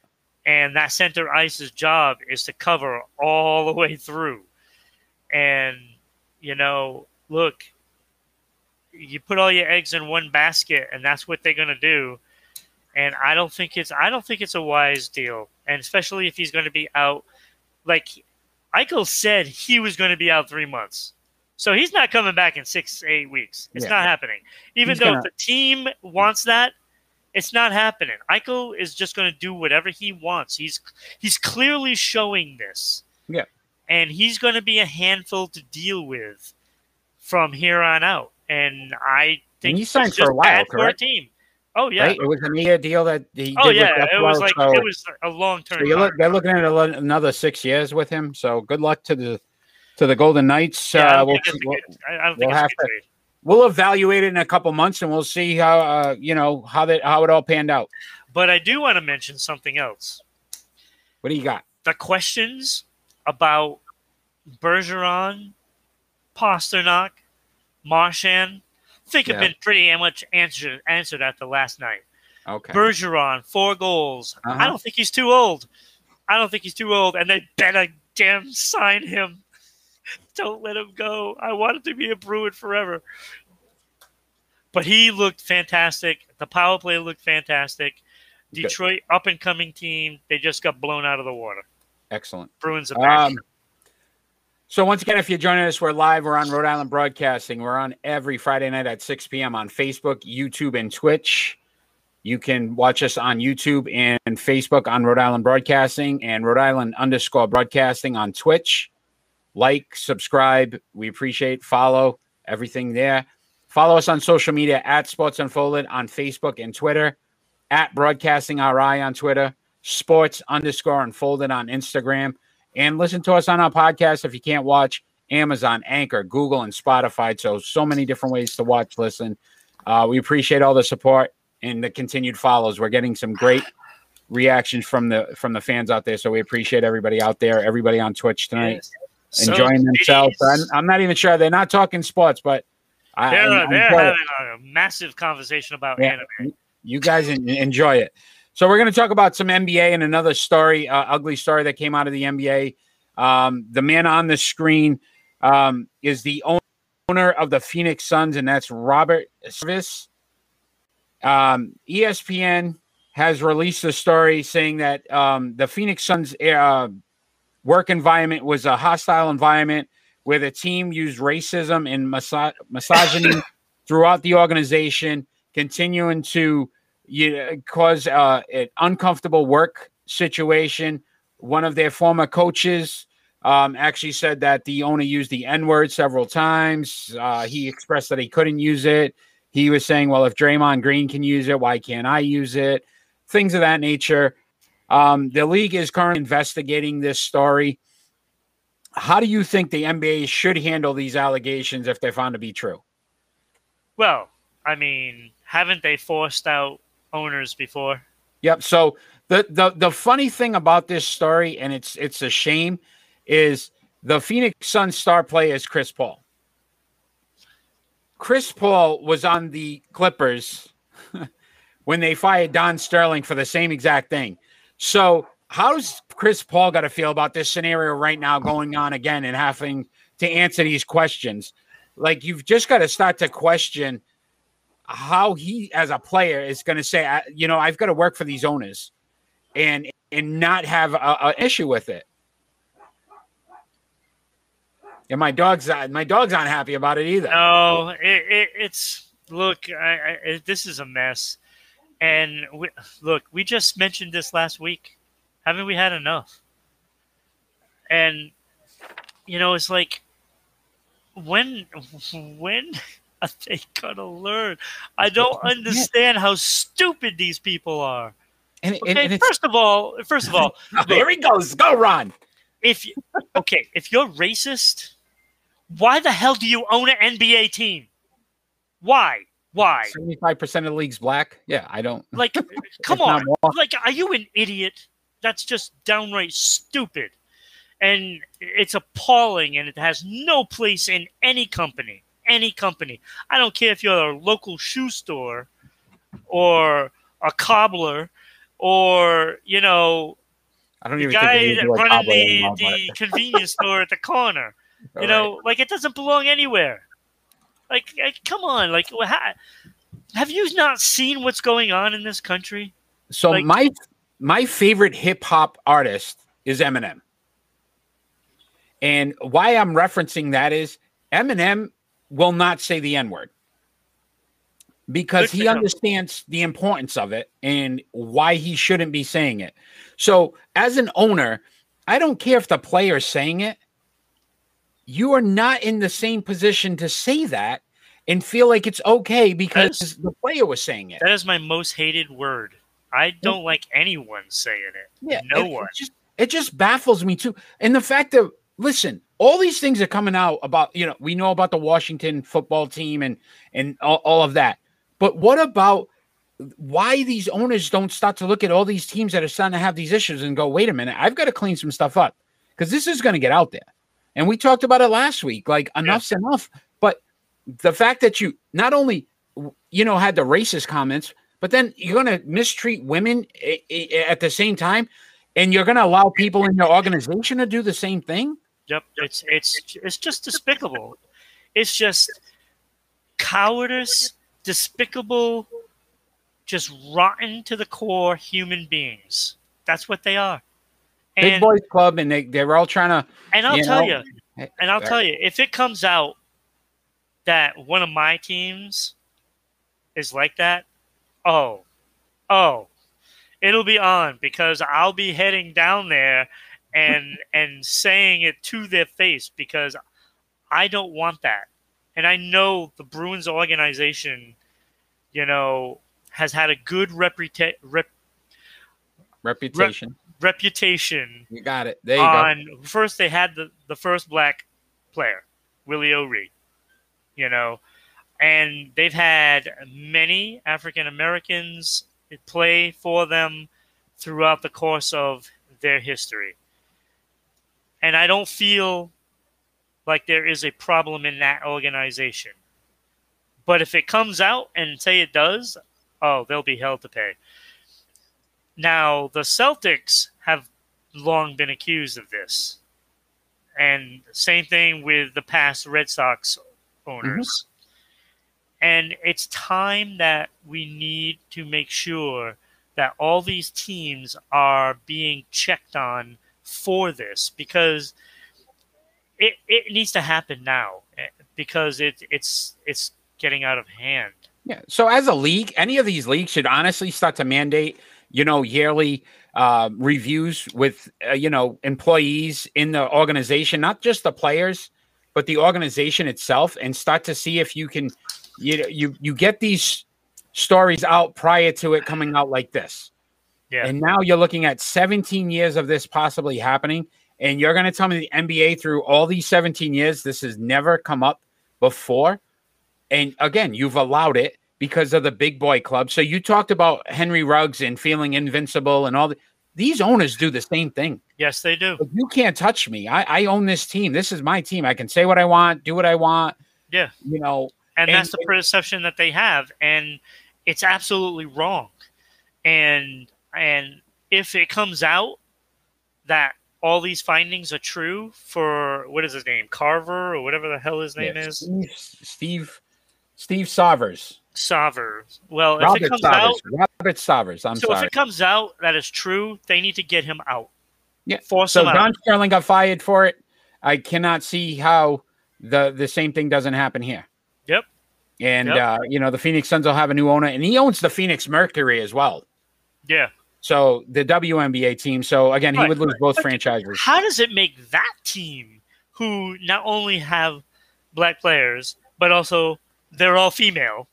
And that center ice's job is to cover all the way through. And, you know, look, you put all your eggs in one basket and that's what they're gonna do. And I don't think it's I don't think it's a wise deal. And especially if he's gonna be out like Eichel said he was gonna be out three months. So he's not coming back in six, eight weeks. It's Yeah. not happening. Even He's though gonna- the team wants that, it's not happening. Eichel is just going to do whatever he wants. He's he's clearly showing this. Yeah. And he's going to be a handful to deal with from here on out. And I think he signed it's for a while, for correct? team. Oh yeah. Right? It was a year deal that he Oh yeah. It was like so- it was a long term. So look, they're looking at another six years with him. So good luck to the to the Golden Knights. Yeah, uh, we'll, think it's a we'll, I- I don't think we'll have to- trade. we'll evaluate it in a couple months, and we'll see how uh, you know how that how it all panned out. But I do want to mention something else. What do you got? the questions about Bergeron, Pastrnak, Marchand, I think have been pretty much answered answered after last night. Okay. Bergeron, four goals. Uh-huh. I don't think he's too old. I don't think he's too old, and they better damn sign him. Don't let him go. I want him to be a Bruin forever. But he looked fantastic. The power play looked fantastic. Detroit up and coming team. They just got blown out of the water. Excellent. Bruins are back. Um, so once again, if you're joining us, we're live. We're on Rhode Island Broadcasting. We're on every Friday night at 6 p.m. on Facebook, YouTube, and Twitch. You can watch us on YouTube and Facebook on Rhode Island Broadcasting and Rhode Island underscore broadcasting on Twitch. Like, subscribe. We appreciate follow everything there. Follow us on social media at Sports Unfolded on Facebook and Twitter, at Broadcasting RI on Twitter, Sports underscore Unfolded on Instagram, and listen to us on our podcast if you can't watch Amazon, Anchor, Google, and Spotify. So, so many different ways to watch, listen. Uh, we appreciate all the support and the continued follows. We're getting some great reactions from the from the fans out there. So we appreciate everybody out there, everybody on Twitch tonight, So enjoying themselves. I'm, I'm not even sure they're not talking sports, but I, They're, I- I they're it. having a massive conversation about Yeah. anime. you guys enjoy it. So we're going to talk about some NBA and another story, uh, ugly story that came out of the NBA. Um, the man on the screen um, is the owner of the Phoenix Suns, and that's Robert Sarver. Um, ESPN has released a story saying that um, the Phoenix Suns uh, work environment was a hostile environment where the team used racism and miso- misogyny throughout the organization, continuing to you cause uh, an uncomfortable work situation. One of their former coaches um, actually said that the owner used the N word several times. Uh, he expressed that he couldn't use it. He was saying, well, if Draymond Green can use it, why can't I use it? Things of that nature. Um, the league is currently investigating this story. How do you think the NBA should handle these allegations if they're found to be true? Well, I mean, haven't they forced out owners before? Yep. So the the the funny thing about this story, and it's it's a shame, is the Phoenix Suns star player is Chris Paul. Chris Paul was on the Clippers when they fired Don Sterling for the same exact thing. So how's Chris Paul got to feel about this scenario right now going on again and having to answer these questions? Like you've just got to start to question how he as a player is going to say, you know, I've got to work for these owners and and not have a, a issue with it. And my dog's not, my dog's not happy about it either. No, it, it, it's look. I, I, this is a mess, and we, look, we just mentioned this last week. Haven't we had enough? And you know, it's like when when are they gonna learn? I don't understand how stupid these people are. And, Okay, and first of all, first of all, there he goes. Go, Ron. if you, okay, if you're racist, why the hell do you own an NBA team? Why? Why? Seventy-five percent of the league's black. Yeah, I don't. Like, come on. Like, are you an idiot? That's just downright stupid. And it's appalling and it has no place in any company. Any company. I don't care if you're a local shoe store or a cobbler or, you know, I don't the even guy that running the, the convenience store at the corner. all You right. know, like it doesn't belong anywhere. Like, like come on, like, ha- have you not seen what's going on in this country? So Like- my my favorite hip hop artist is Eminem. And why I'm referencing that is Eminem will not say the N word because he understands the importance of it and why he shouldn't be saying it. So, as an owner, I don't care if the player is saying it. You are not in the same position to say that and feel like it's okay because That's- the player was saying it. That is my most hated word. I don't like anyone saying it. Yeah, no it, one. It just, it just baffles me too. And the fact that listen, all these things are coming out about you know we know about the Washington football team and and all, all of that, but what about why these owners don't start to look at all these teams that are starting to have these issues and go, wait a minute, I've got to clean some stuff up because this is going to get out there. And we talked about it last week. Like enough's enough. But the fact that you not only you know had the racist comments, but then you're going to mistreat women i- i- at the same time, and you're going to allow people in your organization to do the same thing. Yep, it's it's it's just despicable. It's just cowardice, despicable, just rotten to the core human beings. That's what they are. Big And boys club, and they they're all trying to. and I'll you tell know, you, and I'll tell you, if it comes out that one of my teams is like that, oh, Oh, it'll be on because I'll be heading down there and and saying it to their face because I don't want that. And I know the Bruins organization, you know, has had a good reputa- rep- Reputation. Reputation you got it. There you on first they had the, the first black player, Willie O'Ree, you know, and they've had many African Americans play for them throughout the course of their history. And I don't feel like there is a problem in that organization. But if it comes out and say it does, oh, they'll be held to pay. Now, the Celtics have long been accused of this. And same thing with the past Red Sox owners. And it's time that we need to make sure that all these teams are being checked on for this because it, it needs to happen now eh, because it, it's it's getting out of hand. Yeah. So as a league, any of these leagues should honestly start to mandate, you know, yearly uh, reviews with, uh, you know, employees in the organization, not just the players, but the organization itself, and start to see if you can, you you you get these stories out prior to it coming out like this. Yeah. And now you're looking at 17 years of this possibly happening. And you're going to tell me the NBA through all these 17 years, this has never come up before. And again, you've allowed it because of the big boy club. So you talked about Henry Ruggs and feeling invincible and all the, these owners do the same thing. Yes, they do. Like, you can't touch me. I, I own this team. This is my team. I can say what I want, do what I want. Yeah. You know, and, And- that's the perception that they have and it's absolutely wrong and and if it comes out that all these findings are true for what is his name carver or whatever the hell his name yeah, is Steve, Steve, Steve Savers. Saver. well if Robert it comes Savers. out Robert Savers. I'm so sorry. if it comes out that is true they need to get him out Yeah. force So him out Don Sterling got fired for it. I cannot see how the the same thing doesn't happen here. Yep. And Yep. uh, you know the Phoenix Suns will have a new owner, and he owns the Phoenix Mercury as well. yeah So the WNBA team. So again, he would lose both But franchises. how does it make that team who not only have black players but also they're all female.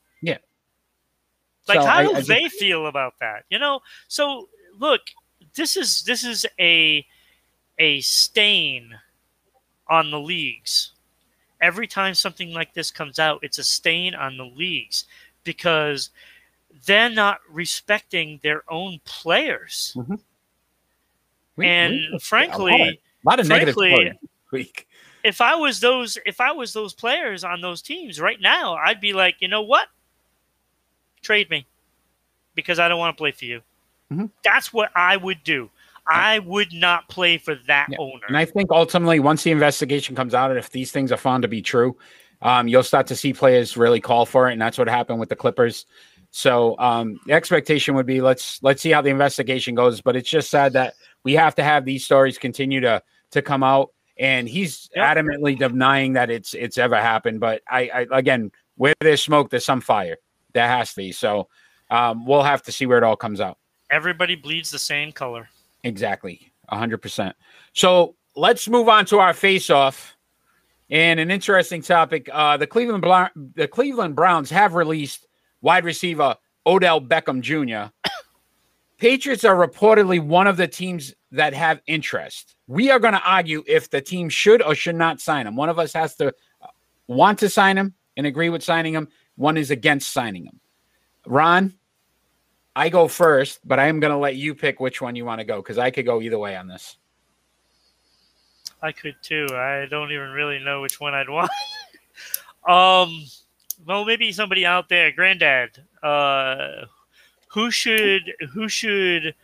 Like So how I- do I just- they feel about that you know? So look this is this is a a stain on the leagues. Every time something like this comes out it's a stain on the leagues because they're not respecting their own players. Mm-hmm. We- and we- a lot frankly of- a lot of frankly, week. if I was those if I was those players on those teams right now, I'd be like, you know what? Trade me because I don't want to play for you. Mhm. That's what I would do. I would not play for that Yeah. owner. And I think ultimately, once the investigation comes out, and if these things are found to be true, um, you'll start to see players really call for it, and that's what happened with the Clippers. So um, the expectation would be let's let's see how the investigation goes. But it's just sad that we have to have these stories continue to to come out, and he's Yep. adamantly denying that it's it's ever happened. But I, I again, where there's smoke, there's some fire. There has to be. So um, we'll have to see where it all comes out. Everybody bleeds the same color. Exactly, hundred percent. So let's move on to our face-off, and an interesting topic. Uh, the Cleveland Bla- the Cleveland Browns have released wide receiver Odell Beckham Jr. Patriots are reportedly one of the teams that have interest. We are going to argue if the team should or should not sign him. One of us has to uh, want to sign him and agree with signing him. One is against signing him. Ron, I go first, but I am going to let you pick which one you want to go because I could go either way on this. I could too. I don't even really know which one I'd want. um, well, maybe somebody out there, Granddad. Uh, who should who should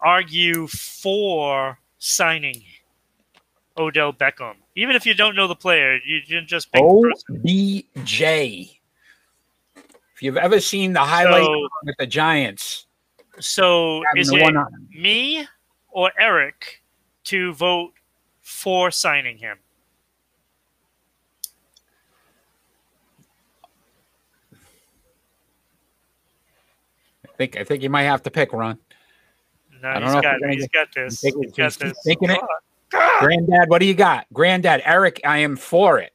argue for signing Odell Beckham? Even if you don't know the player, you can just pick. OBJ. If you've ever seen the highlight So, with the Giants, so is it me or Eric to vote for signing him? I think I think you might have to pick Ron. No, I don't he's know got, he's got this. He's got this. thinking it. Granddad, what do you got? Granddad, Eric, I am for it.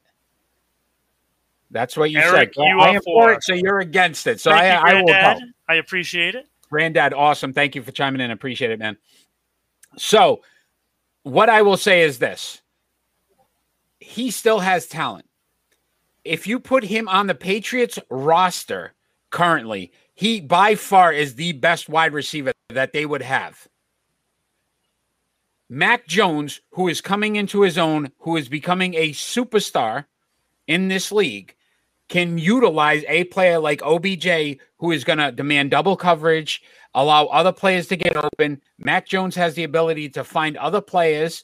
That's what you Eric, said. you I am for. it, so you're against it. So Thank I, you, I will go. I appreciate it. Granddad, awesome. Thank you for chiming in. Appreciate it, man. So, what I will say is this he still has talent. If you put him on the Patriots roster currently, he by far is the best wide receiver that they would have. Mac Jones, who is coming into his own, who is becoming a superstar in this league, can utilize a player like OBJ, who is going to demand double coverage, allow other players to get open. Mac Jones has the ability to find other players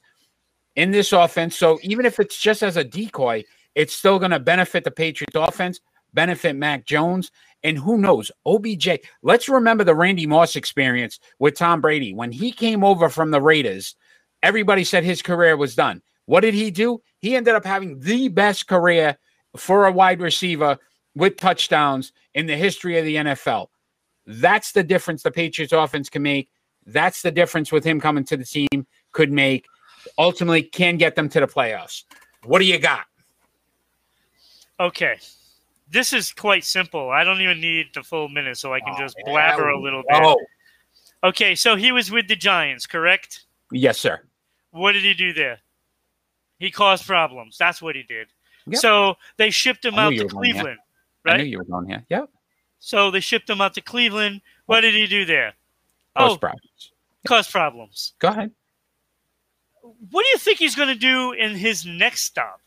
in this offense. So even if it's just as a decoy, it's still going to benefit the Patriots offense, benefit Mac Jones. And who knows, OBJ. Let's remember the Randy Moss experience with Tom Brady. When he came over from the Raiders, everybody said his career was done. What did he do? He ended up having the best career for a wide receiver with touchdowns in the history of the NFL. That's the difference the Patriots offense can make. That's the difference with him coming to the team could make. Ultimately, can get them to the playoffs. What do you got? Okay. This is quite simple. I don't even need the full minute, so I can Oh, just blabber a little bit. Oh, Okay, so he was with the Giants, correct? yes, sir. What did he do there? He caused problems. That's what he did. Yep. So they shipped him I out to were going there. Cleveland, I knew right? you were going here. Yep. So they shipped him out to Cleveland. What did he do there? Post Oh, problems. cause problems. Go ahead. What do you think he's going to do in his next stop?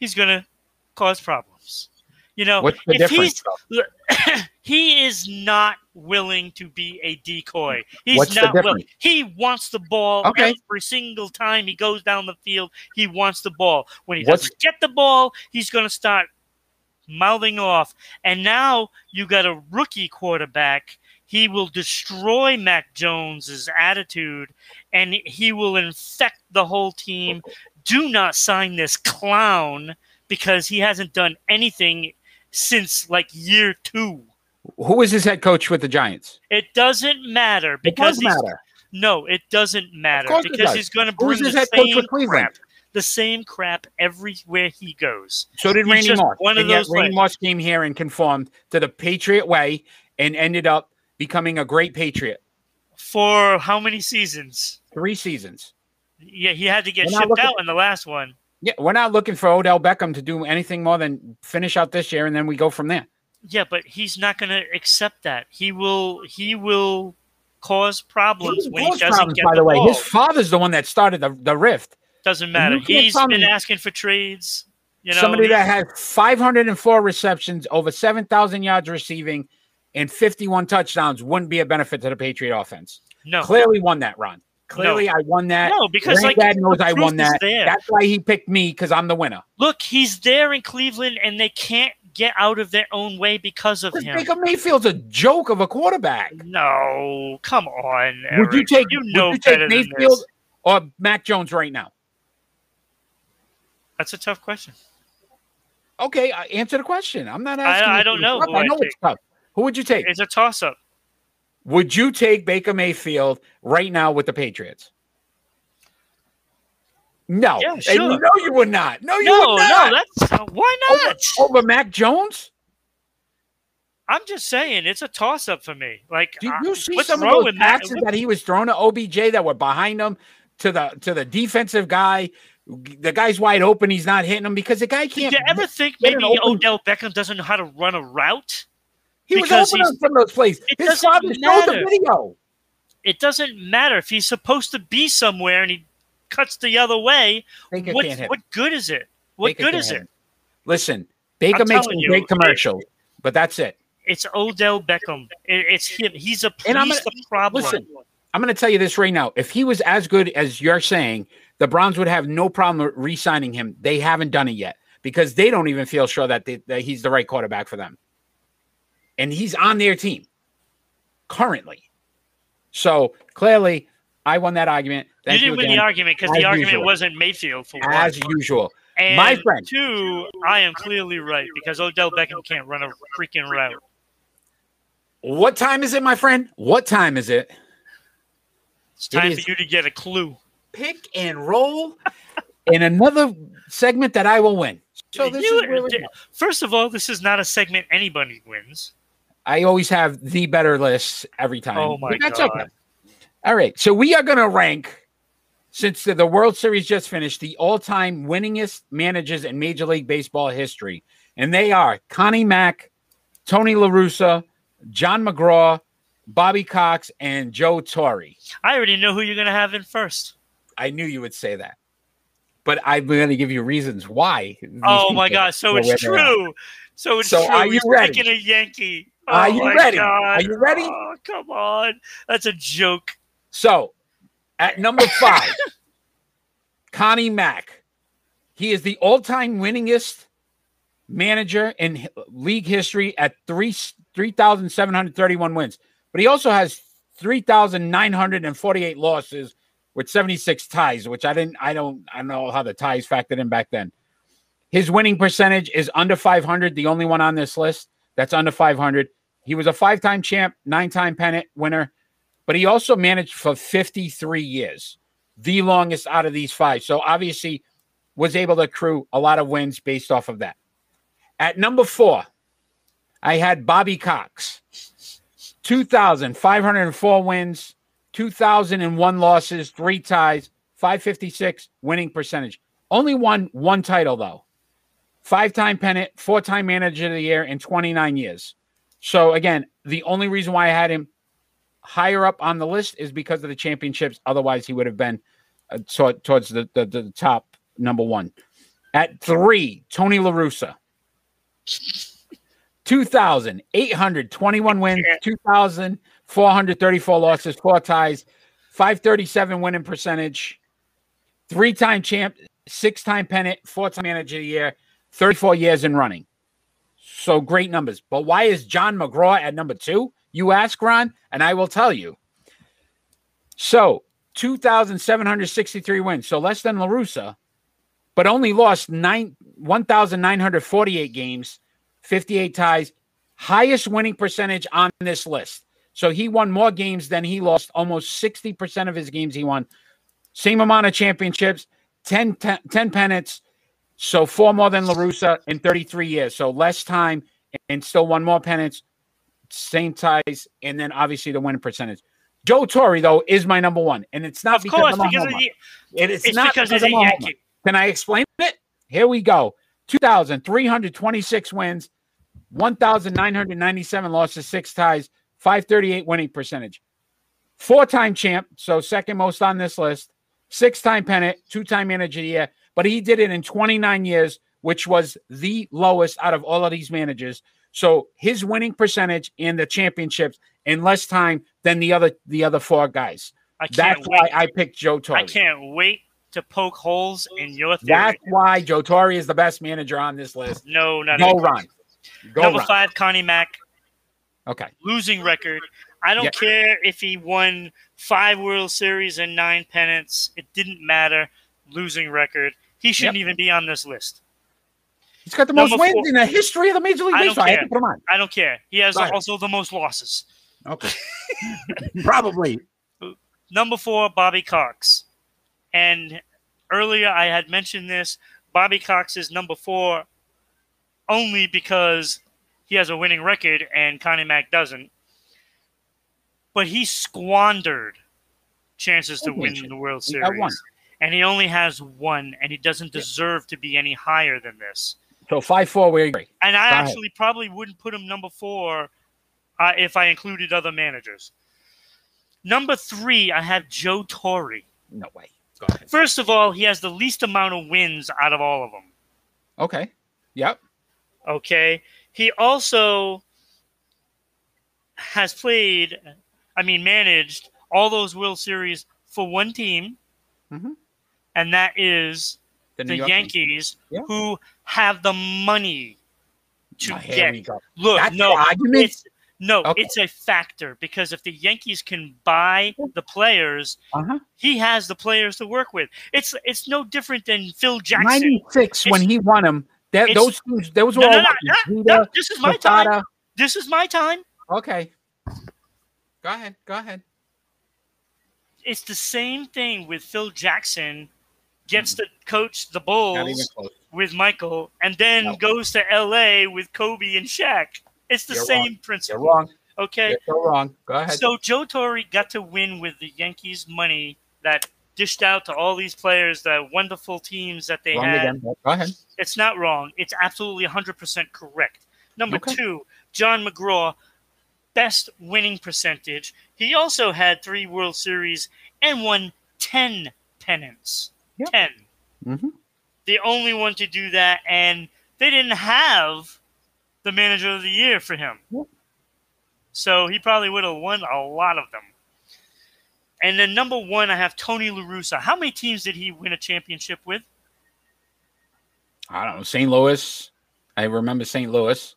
He's going to cause problems. You know, What's the if difference? he's he is not willing to be a decoy. He's What's not willing. He wants the ball Okay. every single time he goes down the field. He wants the ball. When he What's- doesn't get the ball, he's going to start mouthing off. And now you got a rookie quarterback. He will destroy Mac Jones's attitude and he will infect the whole team. Do not sign this clown because he hasn't done anything since like year two. Who was his head coach with the Giants? It doesn't matter because does he's, matter. no, it doesn't matter because he's going to bring the head coach same with crap, the same crap everywhere he goes. So did He's Randy Moss. one of and yet those Randy. Moss came here and conformed to the Patriot way and ended up becoming a great Patriot. For how many seasons? Three seasons. Yeah, he had to get shipped out in the last one. Yeah, we're not looking for Odell Beckham to do anything more than finish out this year and then we go from there. Yeah, but he's not going to accept that. He will. He will cause problems He when he doesn't problems, get by the the way, ball. his father's the one that started the, the rift. Doesn't matter. He's been me- asking for trades. You know, Somebody that had 504 receptions, over 7,000 yards receiving, and 51 touchdowns wouldn't be a benefit to the Patriot offense. no, Clearly won that, Ron. Clearly, I won that. no, because like Granddad knows I won that. there. That's why he picked me because I'm the winner. Look, he's there in Cleveland, and they can't get out of their own way because of him. Baker Mayfield's a joke of a quarterback. No, come on. Would you take, You would know you take Mayfield or Mac Jones right now? That's a tough question. Okay, uh, answer the question. I'm not asking. I you don't know I know it's tough. Who would you take? It's a toss-up. Would you take Baker Mayfield right now with the Patriots? No. Yeah, sure. you know you would not. No, you No, would not. no, that's uh, why over, not? over Mac Jones? I'm just saying, it's a toss-up for me. Like, Did uh, you see what's some of wrong those passes that he was throwing to OBJ that were behind him to the to the defensive guy? The guy's wide open. He's not hitting him because the guy can't. you ever think maybe Odell Beckham doesn't know how to run a route? He was because open on he's- some of those plays. it His doesn't father showed the matter. video. It doesn't matter if he's supposed to be somewhere and he cuts the other way. Baker What, can't hit. what good is it? What Baker good is hit it? Listen, Baker I'm makes telling some you, great it- commercials, but that's it. It's Odell Beckham. It- it's him. He's a And I'm gonna- problem. listen, I'm going to tell you this right now. If he was as good as you're saying, the Browns would have no problem re-signing him. They haven't done it yet because they don't even feel sure that, they, that he's the right quarterback for them. And he's on their team currently. So clearly, I won that argument. you Thank you, didn't win again, the argument because the argument usual. wasn't Mayfield for one. as usual. and my friend. two, I am clearly right because Odell Beckham can't run a freaking route. What time is it, my friend? What time is it? It's time is- for you to get a clue. Pick and roll in another segment that I will win. So this You- is we. First of all, this is not a segment anybody wins. I always have the better list every time. Oh my that's God. okay. All right. So we are going to rank, since the, the World Series just finished, the all time winningest managers in Major League Baseball history. And they are Connie Mack, Tony La Russa, John McGraw, Bobby Cox, and Joe Torre. I already know who you're going to have in first. I knew you would say that. But I'm going to give you reasons why. Oh my God! So it's where they're at. true. So it's So true. are you He's ready? a Yankee. Are Oh you ready? God. Are you ready? Oh, come on, that's a joke. So at number five, Connie Mack. He is the all-time winningest manager in league history at three three thousand seven hundred thirty-one wins. But he also has three thousand nine hundred and forty-eight losses with seventy-six ties, which I didn't. I don't. I don't know how the ties factored in back then. His winning percentage is under five hundred. The only one on this list that's under five hundred. He was a five-time champ, nine-time pennant winner but he also managed for 53 years, the longest out of these five. So obviously was able to accrue a lot of wins based off of that. At number four, I had Bobby Cox, 2,504 wins, 2,001 losses, three ties, 556 winning percentage. Only won one title, though. Five time pennant, four time manager of the year in 29 years. So, again, the only reason why I had him higher up on the list is because of the championships. Otherwise, he would have been uh, to- towards the, the, the top number one. At three, Tony La Russa. 2,821 wins, 2,434 losses, four ties, 537 winning percentage, three time champ, six time pennant, four time manager of the year, 34 years in running. So great numbers. But why is John McGraw at number two? You ask, Ron, and I will tell you. So 2,763 wins. So less than LaRussa, but only lost nine 1,948 games, 58 ties, highest winning percentage on this list. So he won more games than he lost. Almost 60% of his games he won. Same amount of championships, 10, 10, 10 pennants. So four more than LaRussa in 33 years. So less time and still one more pennants, same ties, and then obviously the winning percentage. Joe Torre, though, is my number one. And it's not Of because course, I'm because of homer. the, It is it's not because because, of the I'm a homer. Can I explain it? Here we go. 2,326 wins, 1,997 losses, six ties, 538 winning percentage. Four time champ, so second most on this list. Six time pennant, two time manager of the year, but he did it in 29 years, which was the lowest out of all of these managers. So his winning percentage in the championships in less time than the other the other four guys. I can't That's why. I picked Joe Torre. I can't wait to poke holes in your theory. That's why Joe Torre is the best manager on this list. no, not Go even Ron. Go Number Ron. five, Connie Mack, Okay. losing record. I don't Yeah. care if he won five World Series and nine pennants. It didn't matter. Losing record. He shouldn't even be on this list. He's got the most wins four. in the history of the Major League I don't Baseball. I had care. put him on. I don't care. He has Go ahead. also the most losses. Okay. Probably. Number four, Bobby Cox. And earlier I had mentioned this. Bobby Cox is number four only because he has a winning record and Connie Mack doesn't. But he squandered chances to win the World He got one. Series. And he only has one, and he doesn't deserve to be any higher than this. So five four. We agree. And I Go ahead. actually probably wouldn't put him number four uh, if I included other managers. Number three, I have Joe Torre. No way. Go ahead. First of all, he has the least amount of wins out of all of them. Okay. Yep. Okay. He also has played, I mean, managed all those World Series for one team, Mhm. And that is The, the York Yankees, Yeah. who have the money to Oh, get. Look, That's no, argument. it's no, Okay. it's a factor because if the Yankees can buy the players, Uh-huh. he has the players to work with. It's it's no different than Phil Jackson. Ninety six when he won them. That those teams, those were No, no, all no, no, Jeter, no, this is my time. This is my time. Okay. Go ahead. Go ahead. It's the same thing with Phil Jackson gets mm-hmm. to coach the Bulls with Michael and then No. goes to LA with Kobe and Shaq. It's the You're same wrong. You're principle. wrong. Okay. You're so wrong. Go ahead. So Joe Torre got to win with the Yankees money that dished out to all these players, the wonderful teams that they wrong had. again. Go ahead. It's not wrong. It's absolutely 100% correct. Number Okay. two, John McGraw, best winning percentage. He also had three World Series and won 10 pennants. Yep. 10. Mm-hmm. The only one to do that, and they didn't have the manager of the year for him. Yep. So he probably would have won a lot of them. And then number one, I have Tony La Russa. How many teams did he win a championship with? I don't know. St. Louis. I remember St. Louis.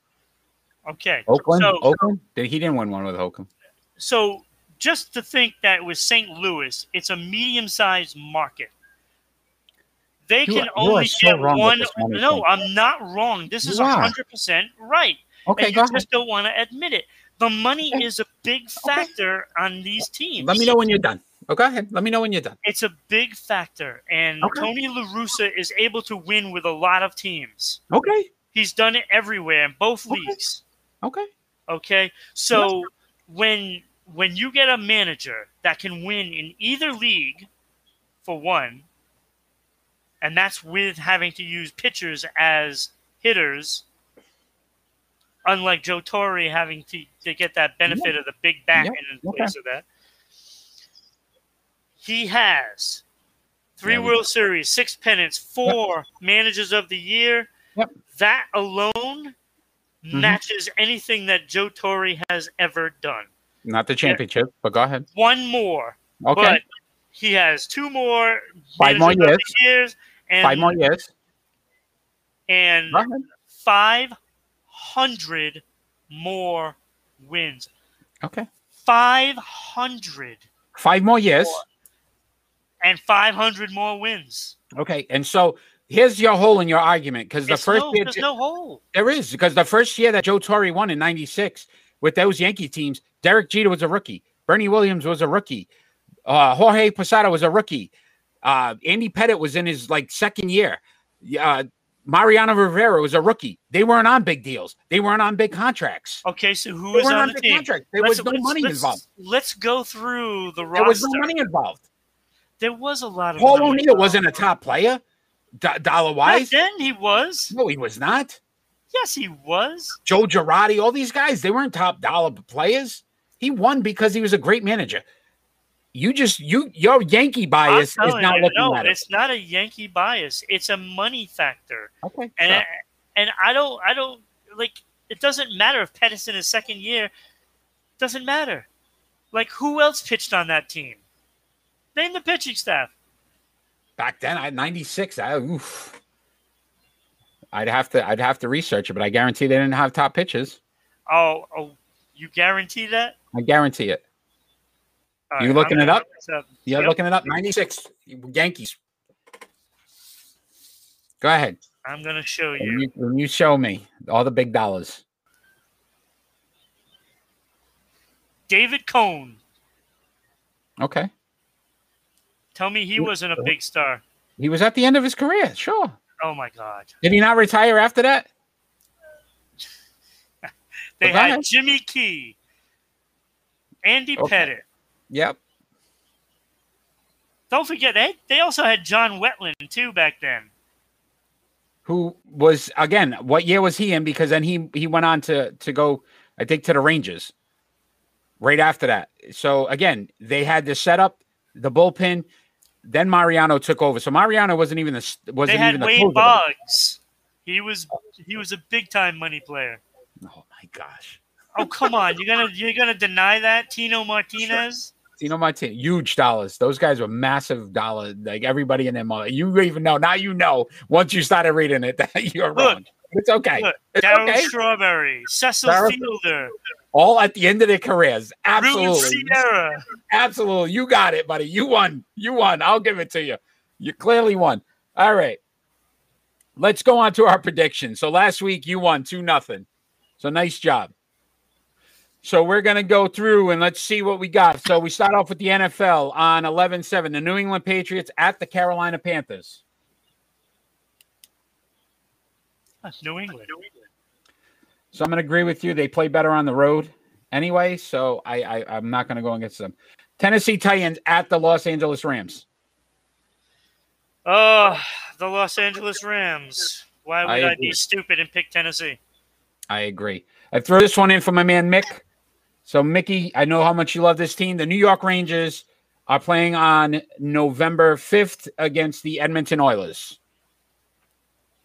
Okay. Oakland. So- Oakland. Did he didn't win one with Oakland? So just to think that with St. Louis, it's a medium-sized market. They You can are- only so get one. No. I'm not wrong. This is hundred percent right. Okay, and you ahead. just don't want to admit it. The money Okay. is a big factor on these teams. Let me know when you're done. Oh, go ahead. Let me know when you're done. It's a big factor, and Okay. Tony La Russa is able to win with a lot of teams. Okay. He's done it everywhere in both Okay. leagues. Okay. Okay, so when when you get a manager that can win in either league, for one, and that's with having to use pitchers as hitters, unlike Joe Torre having to, to get that benefit of the big bat Yeah, in okay. place of that. He has three Yeah, World Series, six pennants, four managers of the year. Yep. That alone Mhm. matches anything that Joe Torre has ever done. Not the championship, but go ahead. One more, Okay. but he has two more Five more managers of the years and Five more years. and five hundred more wins. Okay. Five hundred Five more years. and five hundred more wins. Okay. And so here's your hole in your argument because the first no, year there's no hole. there is because the first year that Joe Torre won in '96 with those Yankee teams, Derek Jeter was a rookie, Bernie Williams was a rookie, uh, Jorge Posada was a rookie, uh, Andy Pettitte was in his like second year, uh, Mariano Rivera was a rookie. They weren't on big deals. They weren't on big contracts. Okay, so who They is weren't on on the big team? contracts. There Let's- was no let's- money let's- involved. Let's go through the roster. There was no money involved. There was a lot of Paul money O'Neill wasn't a top player, do- dollar Back wise. then he was. No, he was not. Yes, he was. Joe Girardi, all these guys, they weren't top dollar players. He won because he was a great manager. You just you your Yankee bias is not you, looking no, at it. it's not a Yankee bias. It's a money factor, Okay. and sure. and I don't I don't like. It doesn't matter if Pettitte's in his second year. Doesn't matter. Like who else pitched on that team? Name the pitching staff. Back then, I 96. I oof. I'd have to I'd have to research it, but I guarantee they didn't have top pitches. Oh, oh, you guarantee that? I guarantee it. All You right, looking it up? You're Yep, looking it up. 96 Yankees. Go ahead. I'm gonna show When you. you, when you show me all the big dollars. David Cone. Okay. Tell me he wasn't a big star. He was at the end of his career. Sure. Oh my God. Did he not retire after that? They had. Jimmy Key, Andy Okay. Pettitte. Yep. Don't forget they they also had John Wetteland too back then. Who was again? What year was he in? Because then he he went on to to go, I think, to the Rangers. Right after that. So again, they had the setup, the bullpen. Then Mariano took over. So Mariano wasn't even the wasn't They had even the Wade. Boggs. He was he was a big time money player. Oh my gosh. Oh come on, you're gonna you're gonna deny that Tino Martinez? Tino Martin, huge dollars. Those guys were massive dollar. Like everybody in them, you even know. Now you know. Once you started reading it, that you're Look, wrong. It's okay. look, It's Darryl okay. Strawberry, Cecil Darryl- Fielder, All at the end of their careers. Absolutely. Sierra. Absolutely. You got it, buddy. You won. You won. I'll give it to you. You clearly won. All right. Let's go on to our prediction. So last week you won 2 nothing. So nice job. So we're going to go through and let's see what we got. So we start off with the NFL on 11 7. The New England Patriots at the Carolina Panthers. That's New England. So I'm going to agree with you. They play better on the road anyway. So I, I, I'm not going to go against them. Tennessee Titans at the Los Angeles Rams. Oh, the Los Angeles Rams. Why would I I, be stupid and pick Tennessee? I agree. I throw this one in for my man Mick. So Mickey, I know how much you love this team. The New York Rangers are playing on November 5th against the Edmonton Oilers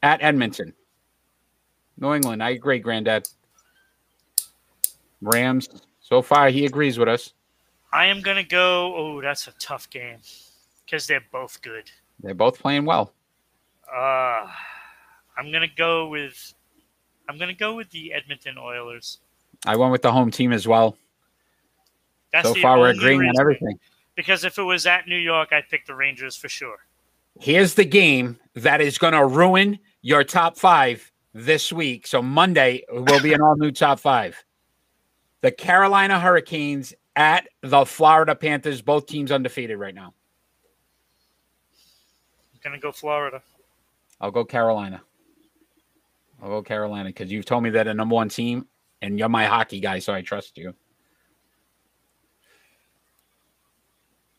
at Edmonton. New England. I agree, Granddad. Rams. So far, he agrees with us. I am gonna go. Oh, that's a tough game because they're both good. They're both playing well. Uh, I'm gonna go with. I'm gonna go with the Edmonton Oilers. I went with the home team as well. That's so far, we're agreeing on everything. Because if it was at New York, I'd pick the Rangers for sure. Here's the game that is going to ruin your top five this week. So Monday will be an all new top five. The Carolina Hurricanes at the Florida Panthers, both teams undefeated right now. I'm gonna go Florida. I'll go Carolina. I'll go Carolina because you've told me that a number one team, and you're my hockey guy, so I trust you.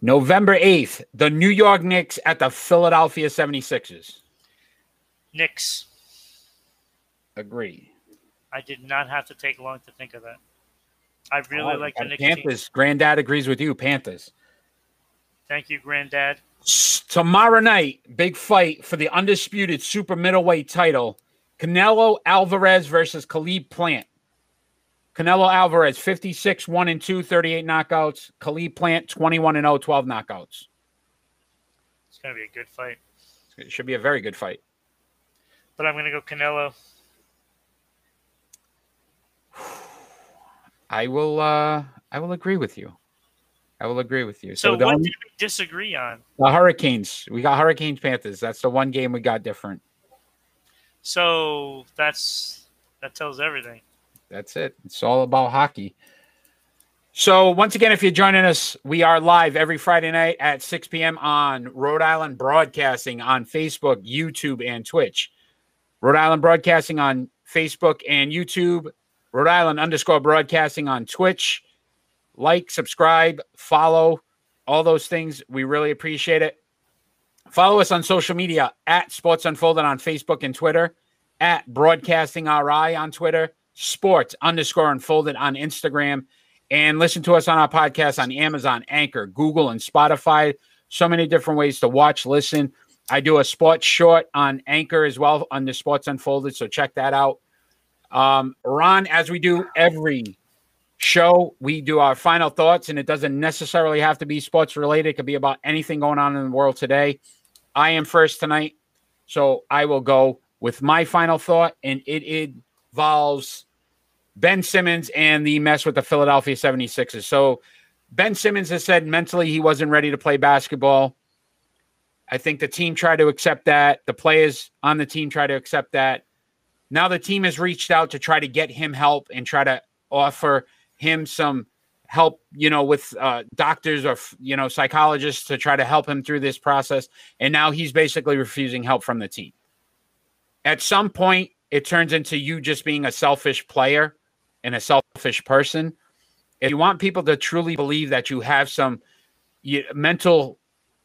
November 8th, the New York Knicks at the Philadelphia 76ers. Knicks. Agree. I did not have to take long to think of that. I really Oh, like the Knicks. team. Panthers. Granddad agrees with you. Panthers. Thank you, Granddad. Tomorrow night, big fight for the undisputed super middleweight title. Canelo Alvarez versus Caleb Plant. Canelo Alvarez, 56, 1 and 2, 38 knockouts. Caleb Plant, 21 and 0, 12 knockouts. It's gonna be a good fight. It should be a very good fight. But I'm gonna go Canelo. I will uh I will agree with you. I will agree with you. So, So, what only- did we disagree on? the Hurricanes. We got Hurricanes Panthers. That's the one game we got different. So that's that tells everything. That's it. It's all about hockey. So, once again, if you're joining us, we are live every Friday night at 6 p.m. on Rhode Island Broadcasting on Facebook, YouTube, and Twitch. Rhode Island Broadcasting on Facebook and YouTube. Rhode Island underscore broadcasting on Twitch. Like, subscribe, follow, all those things. We really appreciate it. Follow us on social media at Sports Unfolded on Facebook and Twitter, at Broadcasting RI on Twitter, Sports underscore Unfolded on Instagram, and listen to us on our podcast on Amazon, Anchor, Google, and Spotify. So many different ways to watch, listen. I do a sports short on Anchor as well on the Sports Unfolded, so check that out. Um, Ron, as we do every show, we do our final thoughts, and it doesn't necessarily have to be sports related. It could be about anything going on in the world today. I am first tonight, so I will go with my final thought, and it involves Ben Simmons and the mess with the Philadelphia 76ers. So Ben Simmons has said mentally he wasn't ready to play basketball. I think the team tried to accept that. The players on the team tried to accept that. Now the team has reached out to try to get him help and try to offer him some help, you know, with uh, doctors or, you know, psychologists to try to help him through this process. And now he's basically refusing help from the team. At some point, it turns into you just being a selfish player and a selfish person. If you want people to truly believe that you have some you, mental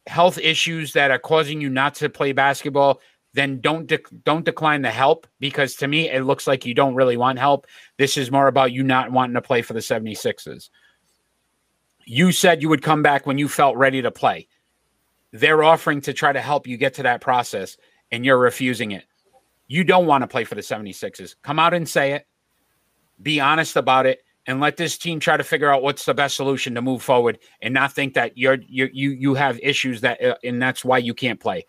health issues that are causing you not to play basketball, then don't don't decline the help because to me it looks like you don't really want help. This is more about you not wanting to play for the 76ers. You said you would come back when you felt ready to play. They're offering to try to help you get to that process and you're refusing it. You don't want to play for the 76ers. Come out and say it. Be honest about it and let this team try to figure out what's the best solution to move forward and not think that you're you you you have issues that uh, and that's why you can't play.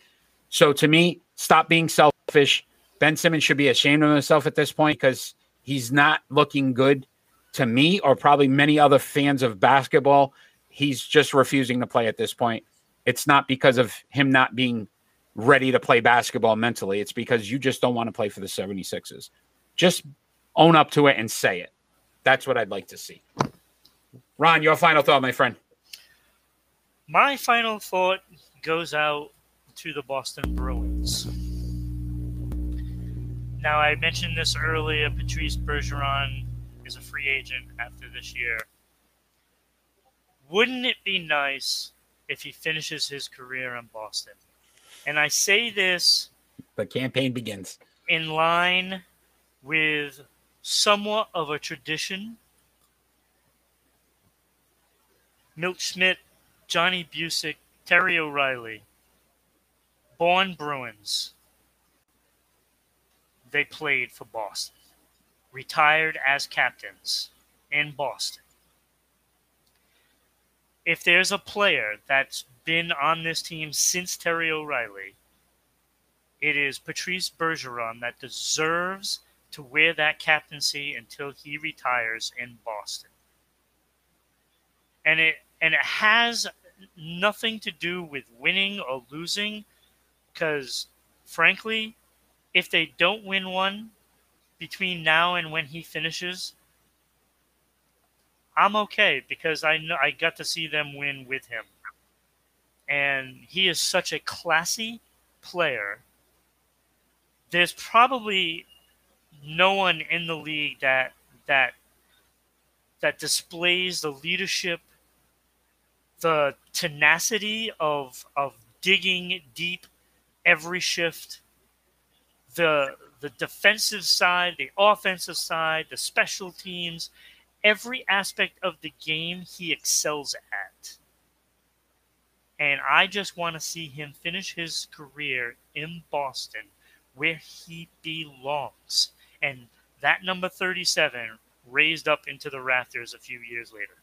So to me, stop being selfish. Ben Simmons should be ashamed of himself at this point because he's not looking good to me or probably many other fans of basketball. He's just refusing to play at this point. It's not because of him not being ready to play basketball mentally. It's because you just don't want to play for the 76ers. Just own up to it and say it. That's what I'd like to see. Ron, your final thought, my friend. My final thought goes out to the Boston Bruins. Now, I mentioned this earlier. Patrice Bergeron is a free agent after this year. Wouldn't it be nice if he finishes his career in Boston? And I say this The campaign begins. in line with somewhat of a tradition. Milt Schmidt, Johnny Bucyk, Terry O'Reilly, born Bruins. They played for Boston, retired as captains in Boston. If there's a player that's been on this team since Terry O'Reilly, it is Patrice Bergeron that deserves to wear that captaincy until he retires in Boston. And it and it has nothing to do with winning or losing because frankly, if they don't win one between now and when he finishes, I'm okay because I know I got to see them win with him. And he is such a classy player there's probably no one in the league that that that displays the leadership the tenacity of of digging deep every shift the the defensive side the offensive side the special teams every aspect of the game he excels at and i just want to see him finish his career in boston where he belongs. And that number 37 raised up into the rafters a few years later.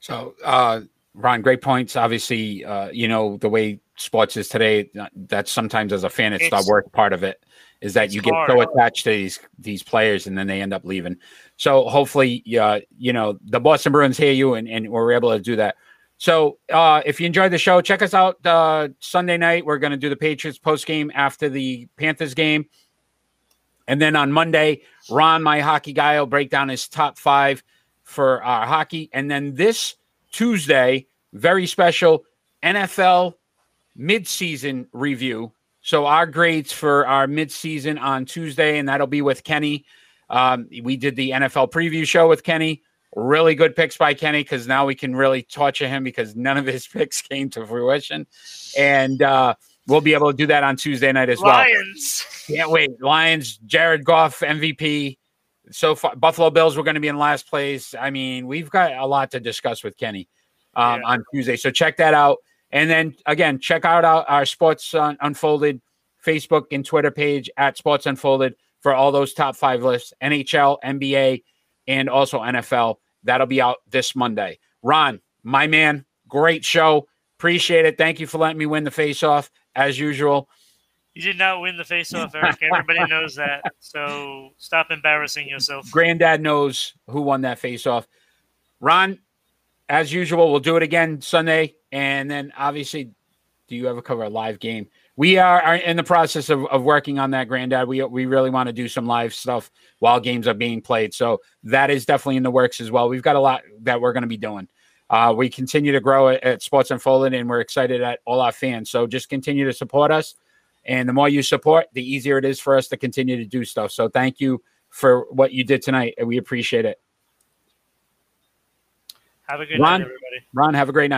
So, uh, Ron, great points. Obviously, uh, you know, the way sports is today, that sometimes as a fan, it's, It's- the worst part of it is that you get hard. so attached to these these players and then they end up leaving. So hopefully, uh, you know, the Boston Bruins hear you and, and we're able to do that. So uh, if you enjoyed the show, check us out uh, Sunday night. We're going to do the Patriots post game after the Panthers game. And then on Monday, Ron, my hockey guy, will break down his top five for our hockey. And then this Tuesday, very special NFL midseason review. So our grades for our midseason on Tuesday, and that'll be with Kenny. Um, we did the NFL preview show with Kenny. Really good picks by Kenny because now we can really torture him because none of his picks came to fruition. And uh, we'll be able to do that on Tuesday night as well. Lions. Can't wait. Lions, Jared Goff, MVP. So far, Buffalo Bills were going to be in last place. I mean, we've got a lot to discuss with Kenny um, Yeah. on Tuesday. So check that out. And then again, check out our, our Sports Un- Unfolded Facebook and Twitter page at Sports Unfolded for all those top five lists NHL, NBA, and also NFL. That'll be out this Monday. Ron, my man, great show. Appreciate it. Thank you for letting me win the face off as usual. You did not win the face-off, Eric. Everybody knows that. So stop embarrassing yourself. Granddad knows who won that face off. Ron, as usual, we'll do it again Sunday. And then obviously, do you ever cover a live game? We are, are in the process of, of working on that, Granddad. We we really want to do some live stuff while games are being played. So that is definitely in the works as well. We've got a lot that we're going to be doing. Uh, we continue to grow at, at Sports Unfolded, and we're excited at all our fans. So just continue to support us. And the more you support, the easier it is for us to continue to do stuff. So thank you for what you did tonight. and We appreciate it. Have a good Ron? night, everybody. Ron, have a great night.